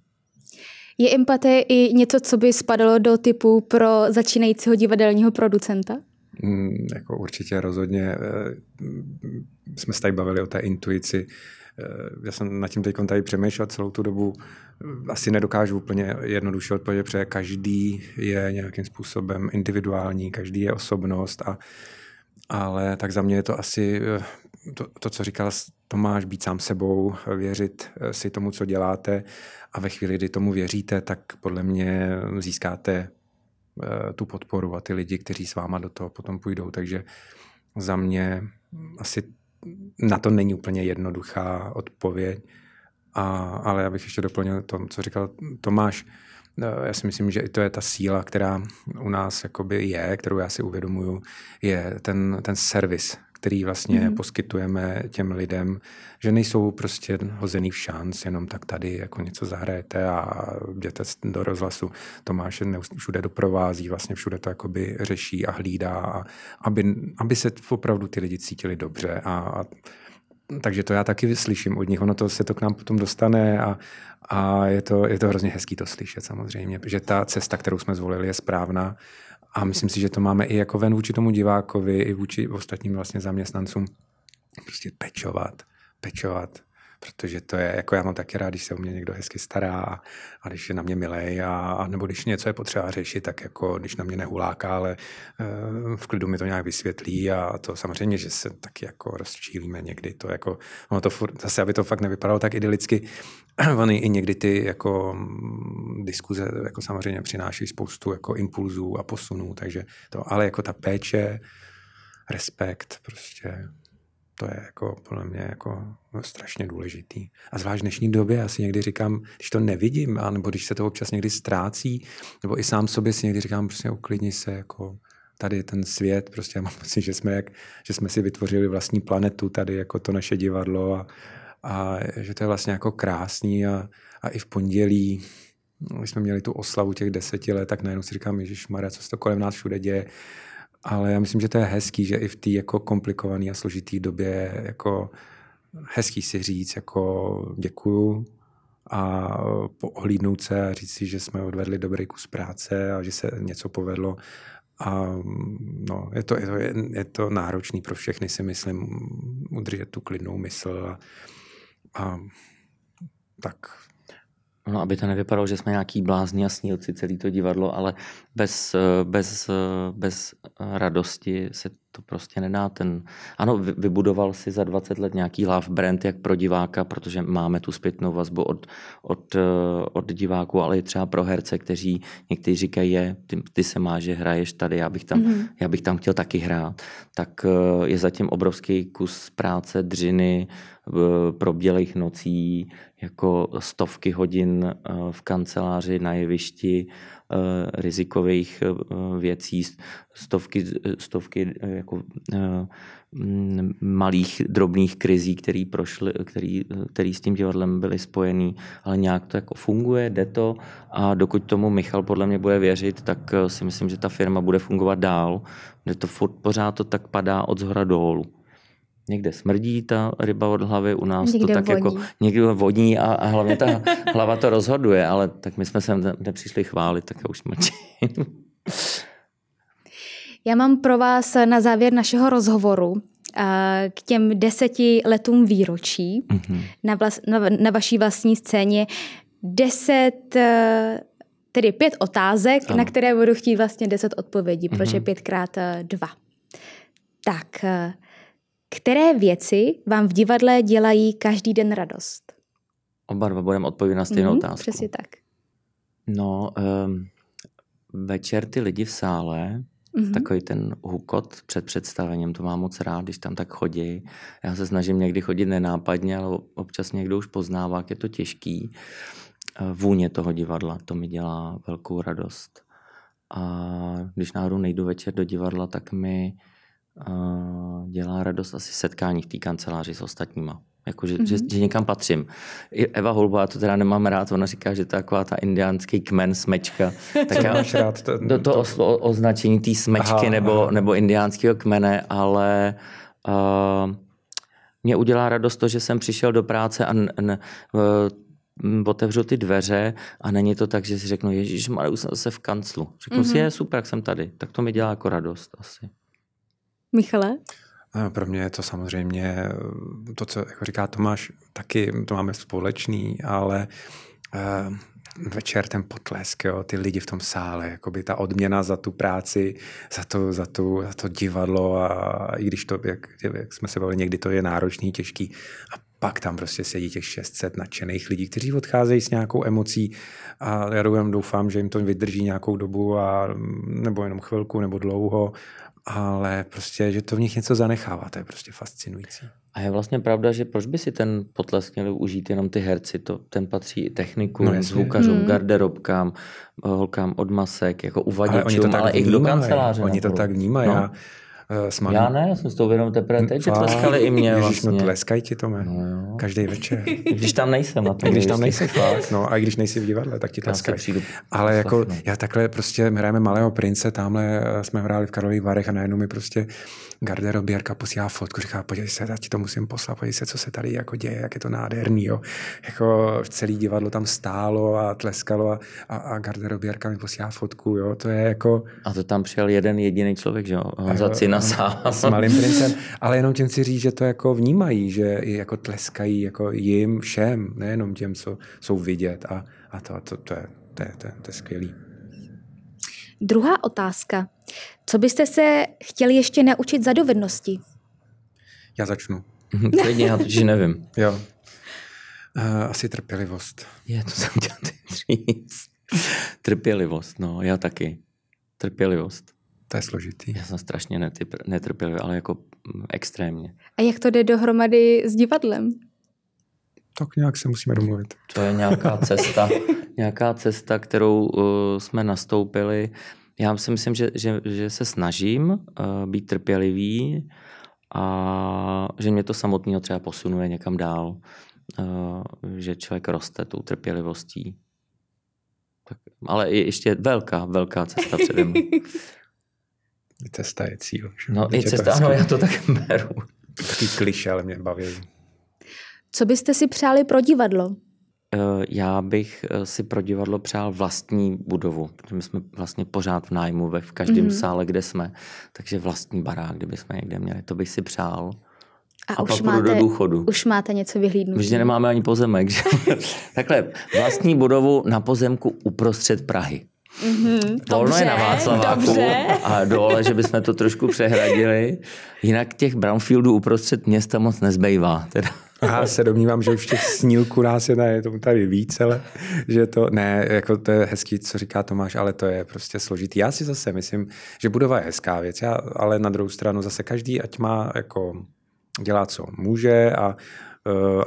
Je empatie i něco, co by spadalo do typu pro začínajícího divadelního producenta? Mm, jako určitě rozhodně. Eh, jsme se tady bavili o té intuici. Eh, já jsem nad tím teď tady přemýšlel celou tu dobu. Asi nedokážu úplně jednoduše odpovědět, protože každý je nějakým způsobem individuální, každý je osobnost, a, ale tak za mě je to asi eh, to, to, co říkal Tomáš, být sám sebou, věřit si tomu, co děláte a ve chvíli, kdy tomu věříte, tak podle mě získáte Eh, tu podporu a ty lidi, kteří s váma do toho potom půjdou. Takže za mě asi na to není úplně jednoduchá odpověď, a, ale já bych ještě doplnil to, co říkal Tomáš. Eh, já si myslím, že i to je ta síla, která u nás jakoby je, kterou já si uvědomuju, je ten, ten servis, který vlastně mm. poskytujeme těm lidem, že nejsou prostě hozený v šanc, jenom tak tady jako něco zahrajete a jděte do rozhlasu. Tomáš všude doprovází, vlastně všude to jakoby řeší a hlídá, a aby, aby se opravdu ty lidi cítili dobře a, a takže to já taky slyším od nich. Ono to se to k nám potom dostane a, a je, to, je to hrozně hezký to slyšet samozřejmě, že ta cesta, kterou jsme zvolili, je správná a myslím si, že to máme i jako ven vůči tomu divákovi, i vůči ostatním vlastně zaměstnancům. Prostě pečovat, pečovat, protože to je, jako já mám taky rád, když se o mě někdo hezky stará a, a když je na mě milej a, a nebo když něco je potřeba řešit, tak jako když na mě nehuláká, ale uh, v klidu mi to nějak vysvětlí a to samozřejmě, že se taky jako rozčílíme někdy, to jako, ono to furt, zase, aby to fakt nevypadalo tak idylicky, Ony i někdy ty jako mm, diskuze jako samozřejmě přinášejí spoustu jako impulzů a posunů, takže to, ale jako ta péče, respekt, prostě to je jako podle mě jako no, strašně důležitý. A zvlášť v dnešní době, já si někdy říkám, když to nevidím, nebo když se to občas někdy ztrácí, nebo i sám sobě si někdy říkám, prostě uklidni se, jako tady ten svět, prostě já mám pocit, že jsme, jak, že jsme si vytvořili vlastní planetu tady, jako to naše divadlo a, a že to je vlastně jako krásný a, a i v pondělí, když jsme měli tu oslavu těch deseti let, tak najednou si říkám, Ježíš Maria, co se to kolem nás všude děje. Ale já myslím, že to je hezký, že i v té jako komplikované a složité době jako hezký si říct, jako děkuju a ohlídnout se a říct si, že jsme odvedli dobrý kus práce a že se něco povedlo. A no, je, to, je, to, je to náročný pro všechny, si myslím, udržet tu klidnou mysl a, a tak. No, aby to nevypadalo, že jsme nějaký blázni a snílci celý to divadlo, ale bez, bez, bez radosti se to prostě nedá. Ten, ano, vybudoval si za 20 let nějaký love brand jak pro diváka, protože máme tu zpětnou vazbu od, od, od diváků, ale i třeba pro herce, kteří někteří říkají, je, ty, ty se máš, že hraješ tady, já bych, tam, mm-hmm. já bych tam chtěl taky hrát. Tak je zatím obrovský kus práce, dřiny, probělých nocí, jako stovky hodin eh, v kanceláři, na jevišti, eh, rizikových eh, věcí, stovky, stovky jako mm, malých drobných krizí, který, prošly, který, který s tím divadlem byly spojený, ale nějak to jako funguje, jde to. A dokud tomu Michal podle mě bude věřit, tak si myslím, že ta firma bude fungovat dál, že to furt pořád to tak padá od zhora dolů někde smrdí ta ryba od hlavy, u nás někde to tak jako voní. jako někde vodní a, a hlavně ta hlava to rozhoduje, ale tak my jsme se nepřišli chválit, tak já už mlčím. Já mám pro vás na závěr našeho rozhovoru k těm deseti letům výročí mm-hmm. na, vlas, na, na vaší vlastní scéně deset, e, tedy pět otázek, ano. na které budu chtít vlastně deset odpovědí, mm-hmm. protože pětkrát e, dva. Tak, které věci vám v divadle dělají každý den radost? Oba dva budeme odpovědět na stejnou mm, otázku. Přesně tak. No, um, večer ty lidi v sále, mm-hmm. takový ten hukot před představením, to mám moc rád, když tam tak chodí. Já se snažím někdy chodit nenápadně, ale občas někdo už poznává, jak je to těžký. Eh, vůně toho divadla, to mi dělá velkou radost. A když náhodou nejdu večer do divadla, tak mi dělá radost asi setkání v té kanceláři s ostatníma. Jako, že, mm-hmm. že, že někam patřím. Eva Holbová to teda nemám rád, ona říká, že to je taková ta indiánský kmen, smečka. Tak já máš rád to, do toho to... o, označení té smečky aha, nebo, aha. nebo indiánského kmene, ale uh, mě udělá radost to, že jsem přišel do práce a n, n, uh, otevřu ty dveře a není to tak, že si řeknu, Ježíš, už jsem zase v kanclu. Řeknu mm-hmm. si, je super, jak jsem tady. Tak to mi dělá jako radost asi. Michale? Pro mě je to samozřejmě to, co jako říká Tomáš, taky to máme společný, ale uh, večer ten potlesk, jo, ty lidi v tom sále, jakoby ta odměna za tu práci, za to, za tu, za to divadlo a i když to, jak, jak jsme se bavili, někdy to je náročný, těžký a pak tam prostě sedí těch 600 nadšených lidí, kteří odcházejí s nějakou emocí a já doufám, že jim to vydrží nějakou dobu a nebo jenom chvilku, nebo dlouho ale prostě, že to v nich něco zanechává, to je prostě fascinující. A je vlastně pravda, že proč by si ten potlesk měli užít jenom ty herci, to, ten patří technikům, no, zvukařům, hmm. garderobkám, holkám od masek, jako uvaděčům, ale, ale i do kanceláře. Oni to tak vnímají. No. Eh, s malým... Já ne, já jsem s tou vědomou teprve teď, že tleskali i mě Ježiš, vlastně. no tleskají ti to, no, Každý večer. když tam nejsem. Na tom když tam nejsi fakt, no a když nejsi v divadle, tak ti tleskají. Ale jako já takhle prostě hrajeme Malého prince, tamhle eh, jsme hráli v Karlových Varech a najednou mi prostě garderobierka posílá fotku, říká, podívej se, já ti to musím poslat, podívej se, co se tady jako děje, jak je to nádherný, jo. Jako celý divadlo tam stálo a tleskalo a, a, a garderobierka mi posílá fotku, jo, to je jako... A to tam přijel jeden jediný člověk, že jo, Honza Cina S malým princem, ale jenom tím chci říct, že to jako vnímají, že i jako tleskají jako jim všem, nejenom těm, co jsou vidět a, a to, to, to, je, to, je, to, je, to je skvělý. Druhá otázka. Co byste se chtěli ještě naučit za dovednosti? Já začnu. Klidně, já totiž nevím. Jo. Uh, asi trpělivost. Je, to jsem chtěl říct. Trpělivost, no, já taky. Trpělivost. To je složitý. Já jsem strašně netrpělivý, ale jako mm, extrémně. A jak to jde dohromady s divadlem? Tak nějak se musíme domluvit. To je nějaká cesta, nějaká cesta, kterou uh, jsme nastoupili. Já si myslím, že, že, že se snažím uh, být trpělivý a že mě to samotného třeba posunuje někam dál. Uh, že člověk roste tou trpělivostí. Tak, ale je ještě velká, velká cesta přede mnou. Cesta je cíl. Že? No i cesta, ano, já to tak beru. Taký kliše, ale mě baví. Co byste si přáli pro divadlo? Eh, já bych eh, si pro divadlo přál vlastní budovu, protože my jsme vlastně pořád v nájmu ve v každém mm-hmm. sále, kde jsme, takže vlastní barák, kdyby jsme někde měli, to bych si přál. A, a už pak máte, do důchodu. Už máte něco vyhlídnout. Že nemáme ani pozemek. Že? Takhle, vlastní budovu na pozemku uprostřed Prahy. Mm-hmm, Volno je na Václaváku dobře. a dole, že bychom to trošku přehradili. Jinak těch brownfieldů uprostřed města moc nezbývá. Teda. Já se domnívám, že už těch snílků nás je, je tomu tady víc, ale že to, ne, jako to je hezký, co říká Tomáš, ale to je prostě složitý. Já si zase myslím, že budova je hezká věc, já, ale na druhou stranu zase každý, ať má jako dělá, co může a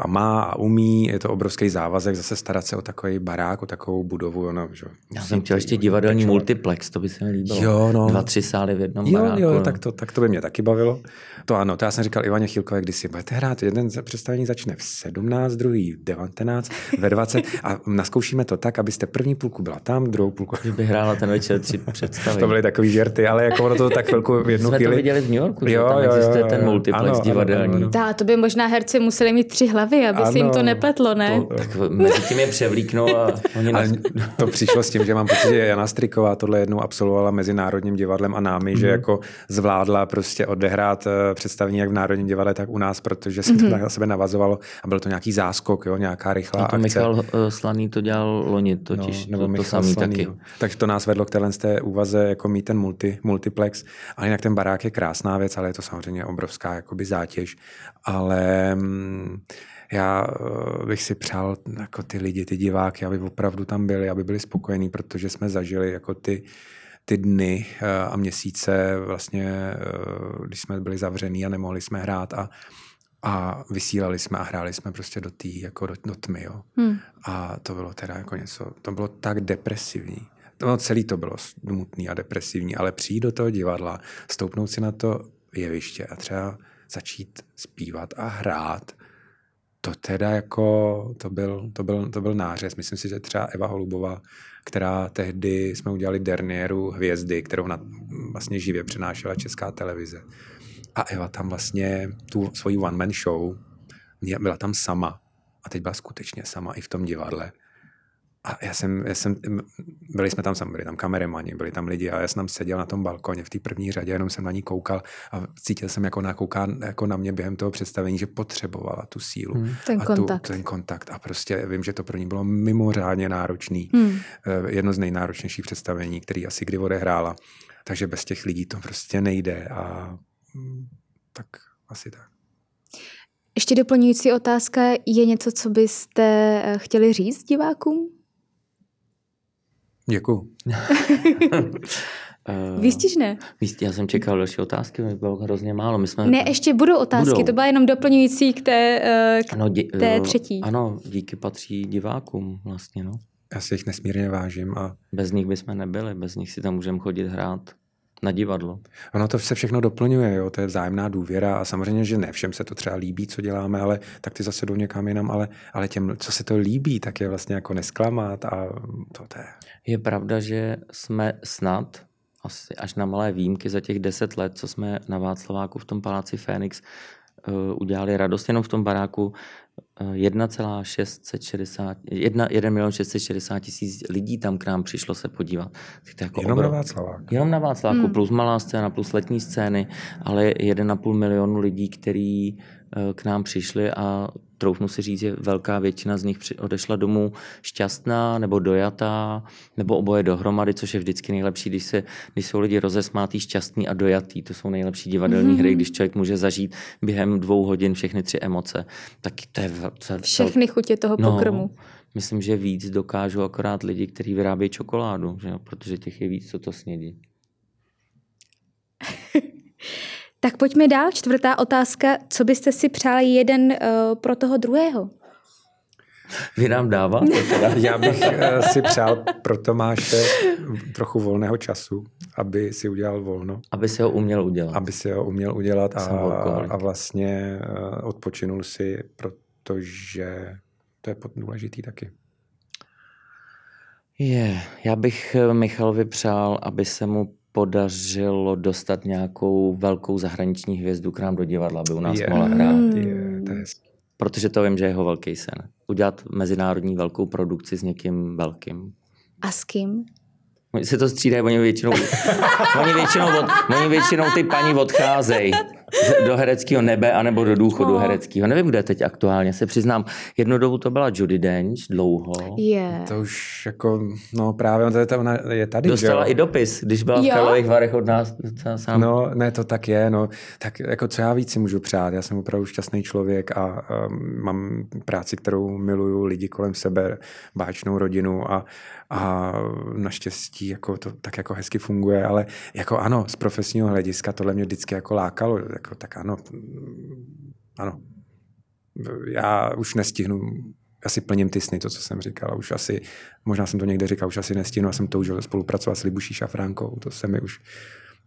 a má a umí, je to obrovský závazek zase starat se o takový barák, o takovou budovu. Ono, že, Já jsem chtěl ještě divadelní pečovat. multiplex, to by se mi líbilo. Jo, no. Dva, tři sály v jednom jo, baráku. Jo, no. tak, to, tak to by mě taky bavilo. To ano, to já jsem říkal Ivaně Chilkové, když si budete hrát, jeden představení začne v 17, druhý v 19, ve 20 a naskoušíme to tak, abyste první půlku byla tam, druhou půlku. Že by hrála ten večer tři představy. to byly takový žerty, ale jako ono to tak chvilku v jednu Jsme chvíli. to viděli v New Yorku, jo, že tam jo, existuje jo, jo, ten multiplex ano, divadelní. Ano, ano, ano. to by možná herci museli mít tři hlavy, aby ano, si jim to nepletlo, ne? To, tak mezi tím je převlíknou a oni ale To přišlo s tím, že mám pocit, že Jana Striková tohle jednou absolvovala Mezinárodním divadlem a námi, mm-hmm. že mhm. jako zvládla prostě odehrát eh, představení jak v Národním divadle, tak u nás, protože se mm-hmm. to na sebe navazovalo a byl to nějaký záskok, jo, nějaká rychlá a to akce. Michal eh, Slaný to dělal loni totiž, no, nebo to, to samý Slaný, taky. Jo. Takže to nás vedlo k téhle té úvaze jako mít ten multi, multiplex. A jinak ten barák je krásná věc, ale je to samozřejmě obrovská jakoby zátěž. Ale mm, já eh, bych si přál jako ty lidi, ty diváky, aby opravdu tam byli, aby byli spokojení, protože jsme zažili jako ty, ty dny eh, a měsíce, vlastně, eh, když jsme byli zavřený a nemohli jsme hrát a, a vysílali jsme a hráli jsme prostě do té, jako do, do tmy, jo. Hmm. A to bylo teda jako něco, to bylo tak depresivní. No, celý to bylo smutný a depresivní, ale přijít do toho divadla, stoupnout si na to jeviště a třeba začít zpívat a hrát, to teda jako, to byl, to byl, to byl nářez. Myslím si, že třeba Eva Holubová, která tehdy jsme udělali Dernieru hvězdy, kterou na, vlastně živě přenášela česká televize. A Eva tam vlastně tu svoji one-man show, byla tam sama. A teď byla skutečně sama i v tom divadle. A já jsem, já jsem, byli jsme tam sami, byli tam kameramani, byli tam lidi a já jsem tam seděl na tom balkoně v té první řadě, jenom jsem na ní koukal a cítil jsem, jako na, kouká, jako na mě během toho představení, že potřebovala tu sílu. Hmm. Ten a kontakt. Tu, ten kontakt. A prostě vím, že to pro ní bylo mimořádně náročný. Hmm. Jedno z nejnáročnějších představení, který asi kdy odehrála. Takže bez těch lidí to prostě nejde a hm, tak asi tak. Ještě doplňující otázka, je něco, co byste eh, chtěli říct divákům? Děkuju. Výstižné. Já jsem čekal další otázky, mi bylo hrozně málo. My jsme... Ne, ještě budou otázky, budou. to byla jenom doplňující k té, eh, k ano, dě, té třetí. Ano, díky patří divákům vlastně, no. Já si jich nesmírně vážím a... Bez nich bychom nebyli, bez nich si tam můžeme chodit hrát na divadlo. Ono to se všechno doplňuje, jo? to je vzájemná důvěra a samozřejmě, že ne všem se to třeba líbí, co děláme, ale tak ty zase jdou někam jinam, ale, ale těm, co se to líbí, tak je vlastně jako nesklamat a to, to je. Je pravda, že jsme snad asi až na malé výjimky za těch deset let, co jsme na Václaváku v tom paláci Fénix uh, udělali radost jenom v tom baráku, 1,660, 1, 1 milion 660 tisíc lidí tam k nám přišlo se podívat. to jako jenom obrov... na Václavák. Jenom na Václaváku, hmm. plus malá scéna, plus letní scény, ale 1,5 milionu lidí, který Eh, k nám přišli a troufnu si říct, že velká většina z nich odešla domů šťastná nebo dojatá, nebo oboje dohromady, což je vždycky nejlepší, když, se, když jsou lidi rozesmátý, šťastní a dojatý. To jsou nejlepší divadelní mm-hmm. hry, když člověk může zažít během dvou hodin všechny tři emoce. Tak to je, to je Všechny chutě toho no, pokrmu. Myslím, že víc dokážou akorát lidi, kteří vyrábějí čokoládu, že jo? protože těch je víc, co to snědí. Tak pojďme dál. Čtvrtá otázka. Co byste si přáli jeden uh, pro toho druhého? Vy nám dáváte teda? Já bych uh, si přál pro Tomáše trochu volného času, aby si udělal volno. Aby si ho uměl udělat. Aby si ho uměl udělat a, a vlastně uh, odpočinul si, protože to je důležitý taky. Je, já bych Michalovi přál, aby se mu podařilo dostat nějakou velkou zahraniční hvězdu k nám do divadla, aby u nás yeah. mohla hrát. Yeah, to je... Protože to vím, že je jeho velký sen. Udělat mezinárodní velkou produkci s někým velkým. A s kým? Oni se to střídají, oni většinou, oni většinou, od, oni většinou ty paní odcházejí do hereckého nebe anebo do důchodu oh. hereckého. Nevím, kde teď aktuálně, se přiznám. Jednu dobu to byla Judy Dench, dlouho. Yeah. To už jako, no právě, to je, to, ona je tady, Dostala že? i dopis, když byla jo? v Karlových Varech od nás sám. No, ne, to tak je, no. Tak jako co já víc si můžu přát, já jsem opravdu šťastný člověk a um, mám práci, kterou miluju, lidi kolem sebe, báčnou rodinu a, a naštěstí jako to tak jako hezky funguje, ale jako ano, z profesního hlediska tohle mě vždycky jako lákalo, jako tak ano, ano. Já už nestihnu asi plním ty sny, to, co jsem říkal. Už asi, možná jsem to někde říkal, už asi nestihnu a jsem toužil spolupracovat s Libuší Šafránkou. To se mi už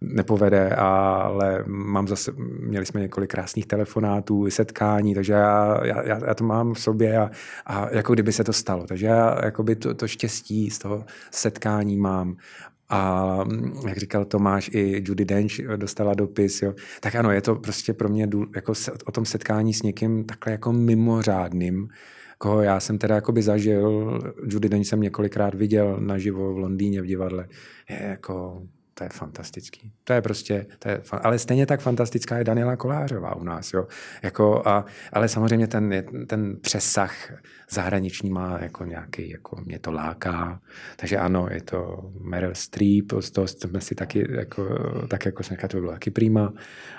nepovede, ale mám zase, měli jsme několik krásných telefonátů, setkání, takže já, já, já to mám v sobě a, a jako kdyby se to stalo. Takže já to, to štěstí z toho setkání mám a jak říkal Tomáš, i Judy Dench dostala dopis, jo. tak ano, je to prostě pro mě jako o tom setkání s někým takhle jako mimořádným, koho já jsem teda jakoby zažil, Judy Dench jsem několikrát viděl naživo v Londýně v divadle, je jako to je fantastický. To je prostě, to je, ale stejně tak fantastická je Daniela Kolářová u nás, jo. Jako a, ale samozřejmě ten, ten přesah zahraniční má jako nějaký, jako mě to láká. Takže ano, je to Meryl Streep, z toho jsme si taky, jako, tak jako jsem říkal, to by bylo taky prima.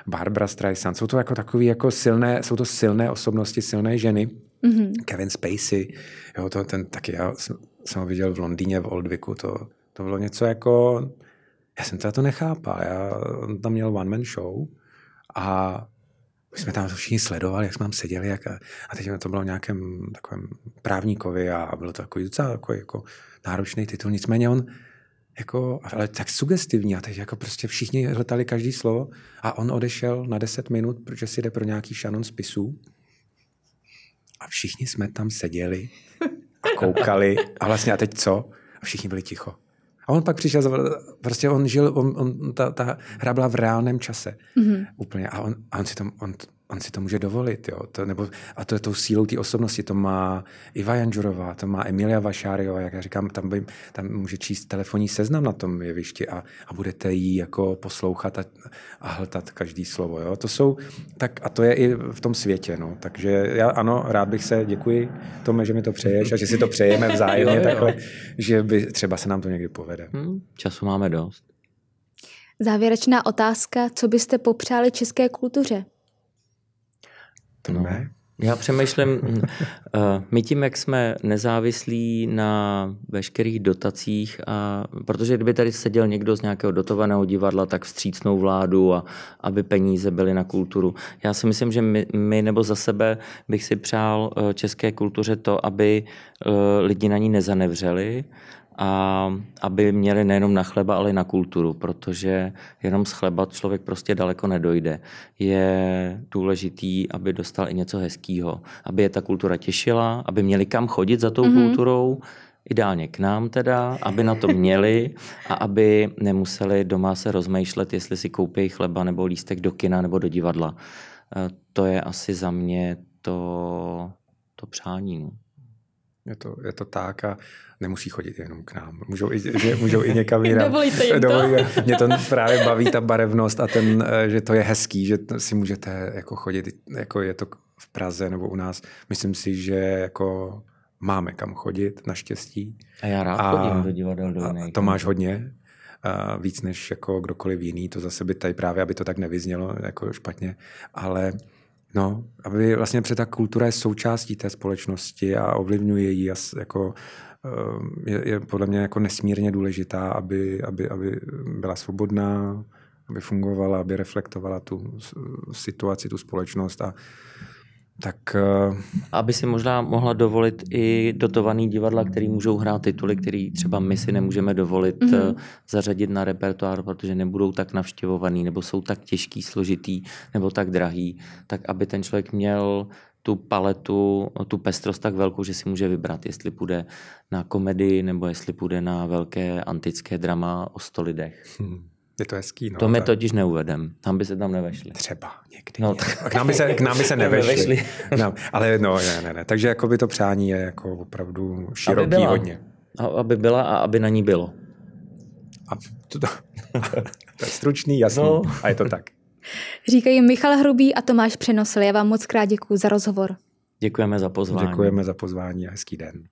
Barbara Streisand, jsou to jako takový jako silné, jsou to silné osobnosti, silné ženy. Mm-hmm. Kevin Spacey, jo, to ten taky, já jsem, jsem ho viděl v Londýně v Oldviku, to, to bylo něco jako, já jsem to nechápal. Já, on tam měl one man show a my jsme tam všichni sledovali, jak jsme tam seděli jak, a teď to bylo nějakém takovém právníkovi a bylo to takový docela takový jako náročný titul. Nicméně on jako, ale tak sugestivní a teď jako prostě všichni hledali každý slovo a on odešel na 10 minut, protože si jde pro nějaký šanon spisů a všichni jsme tam seděli a koukali a vlastně a teď co? A všichni byli ticho. A on pak přišel, prostě on žil, on, on, ta, ta hra byla v reálném čase. Mm-hmm. Úplně. A on, a on si to, on, on si to může dovolit. Jo? To, nebo, a to je tou sílou té osobnosti. To má Iva Janžurová, to má Emilia Vašáriová, jak já říkám, tam, by, tam může číst telefonní seznam na tom jevišti a, a budete jí jako poslouchat a, a hltat každý slovo. Jo? To jsou, tak, a to je i v tom světě. No. Takže já ano, rád bych se, děkuji Tome, že mi to přeješ a že si to přejeme vzájemně jo, jo. takhle, že by třeba se nám to někdy povede. Hmm, času máme dost. Závěrečná otázka, co byste popřáli české kultuře? To no. ne. Já přemýšlím, mm, eh, my tím, jak jsme nezávislí na veškerých dotacích, a, protože kdyby tady seděl někdo z nějakého dotovaného divadla, tak vstřícnou vládu a aby peníze byly na kulturu. Já si myslím, že my, my nebo za sebe bych si přál eh, české kultuře to, aby eh, lidi na ní nezanevřeli, a aby měli nejenom na chleba, ale i na kulturu, protože jenom z chleba člověk prostě daleko nedojde. Je důležitý, aby dostal i něco hezkého, aby je ta kultura těšila, aby měli kam chodit za tou mm-hmm. kulturou, ideálně k nám teda, aby na to měli a aby nemuseli doma se rozmýšlet, jestli si koupí chleba nebo lístek do kina nebo do divadla. E, to je asi za mě to, to přání. No. Je to, je to tak a nemusí chodit jenom k nám. Můžou i, že, můžou i někam jinam. Dovolíte jim to? Mě to právě baví, ta barevnost a ten, eh, že to je hezký, že si můžete jako chodit, jako je to v Praze nebo u nás. Myslím si, že jako máme kam chodit, naštěstí. A já rád a, chodím do divadel do a To máš hodně, a víc než jako kdokoliv jiný, to zase by tady právě, aby to tak nevyznělo jako špatně, ale No, aby vlastně před ta kultura je součástí té společnosti a ovlivňuje ji jako eh, je, je podle mě jako nesmírně důležitá, aby, aby, aby byla svobodná, aby fungovala, aby reflektovala tu situaci, tu společnost a tak... Uh... Aby si možná mohla dovolit i dotovaný divadla, který můžou hrát tituly, který třeba my si nemůžeme dovolit mm-hmm. zařadit na repertoár, protože nebudou tak navštěvovaný, nebo jsou tak těžký, složitý, nebo tak drahý, tak aby ten člověk měl tu paletu, tu pestrost tak velkou, že si může vybrat, jestli půjde na komedii, nebo jestli půjde na velké antické drama o sto lidech. Hmm. Je to hezký. No, to my totiž neuvedem. Tam by se tam nevešli. Třeba někdy. No, tak... K nám by se, k nám by se nevešli. no, ale no, ne, ne, ne. Takže jako by to přání je jako opravdu široký aby byla. hodně. A, aby byla a aby na ní bylo. A to, to, to je stručný, jasný. No. A je to tak. Říkají Michal Hrubý a Tomáš Přenosl. Já vám moc krát děkuji za rozhovor. Děkujeme za pozvání. Děkujeme za pozvání a hezký den.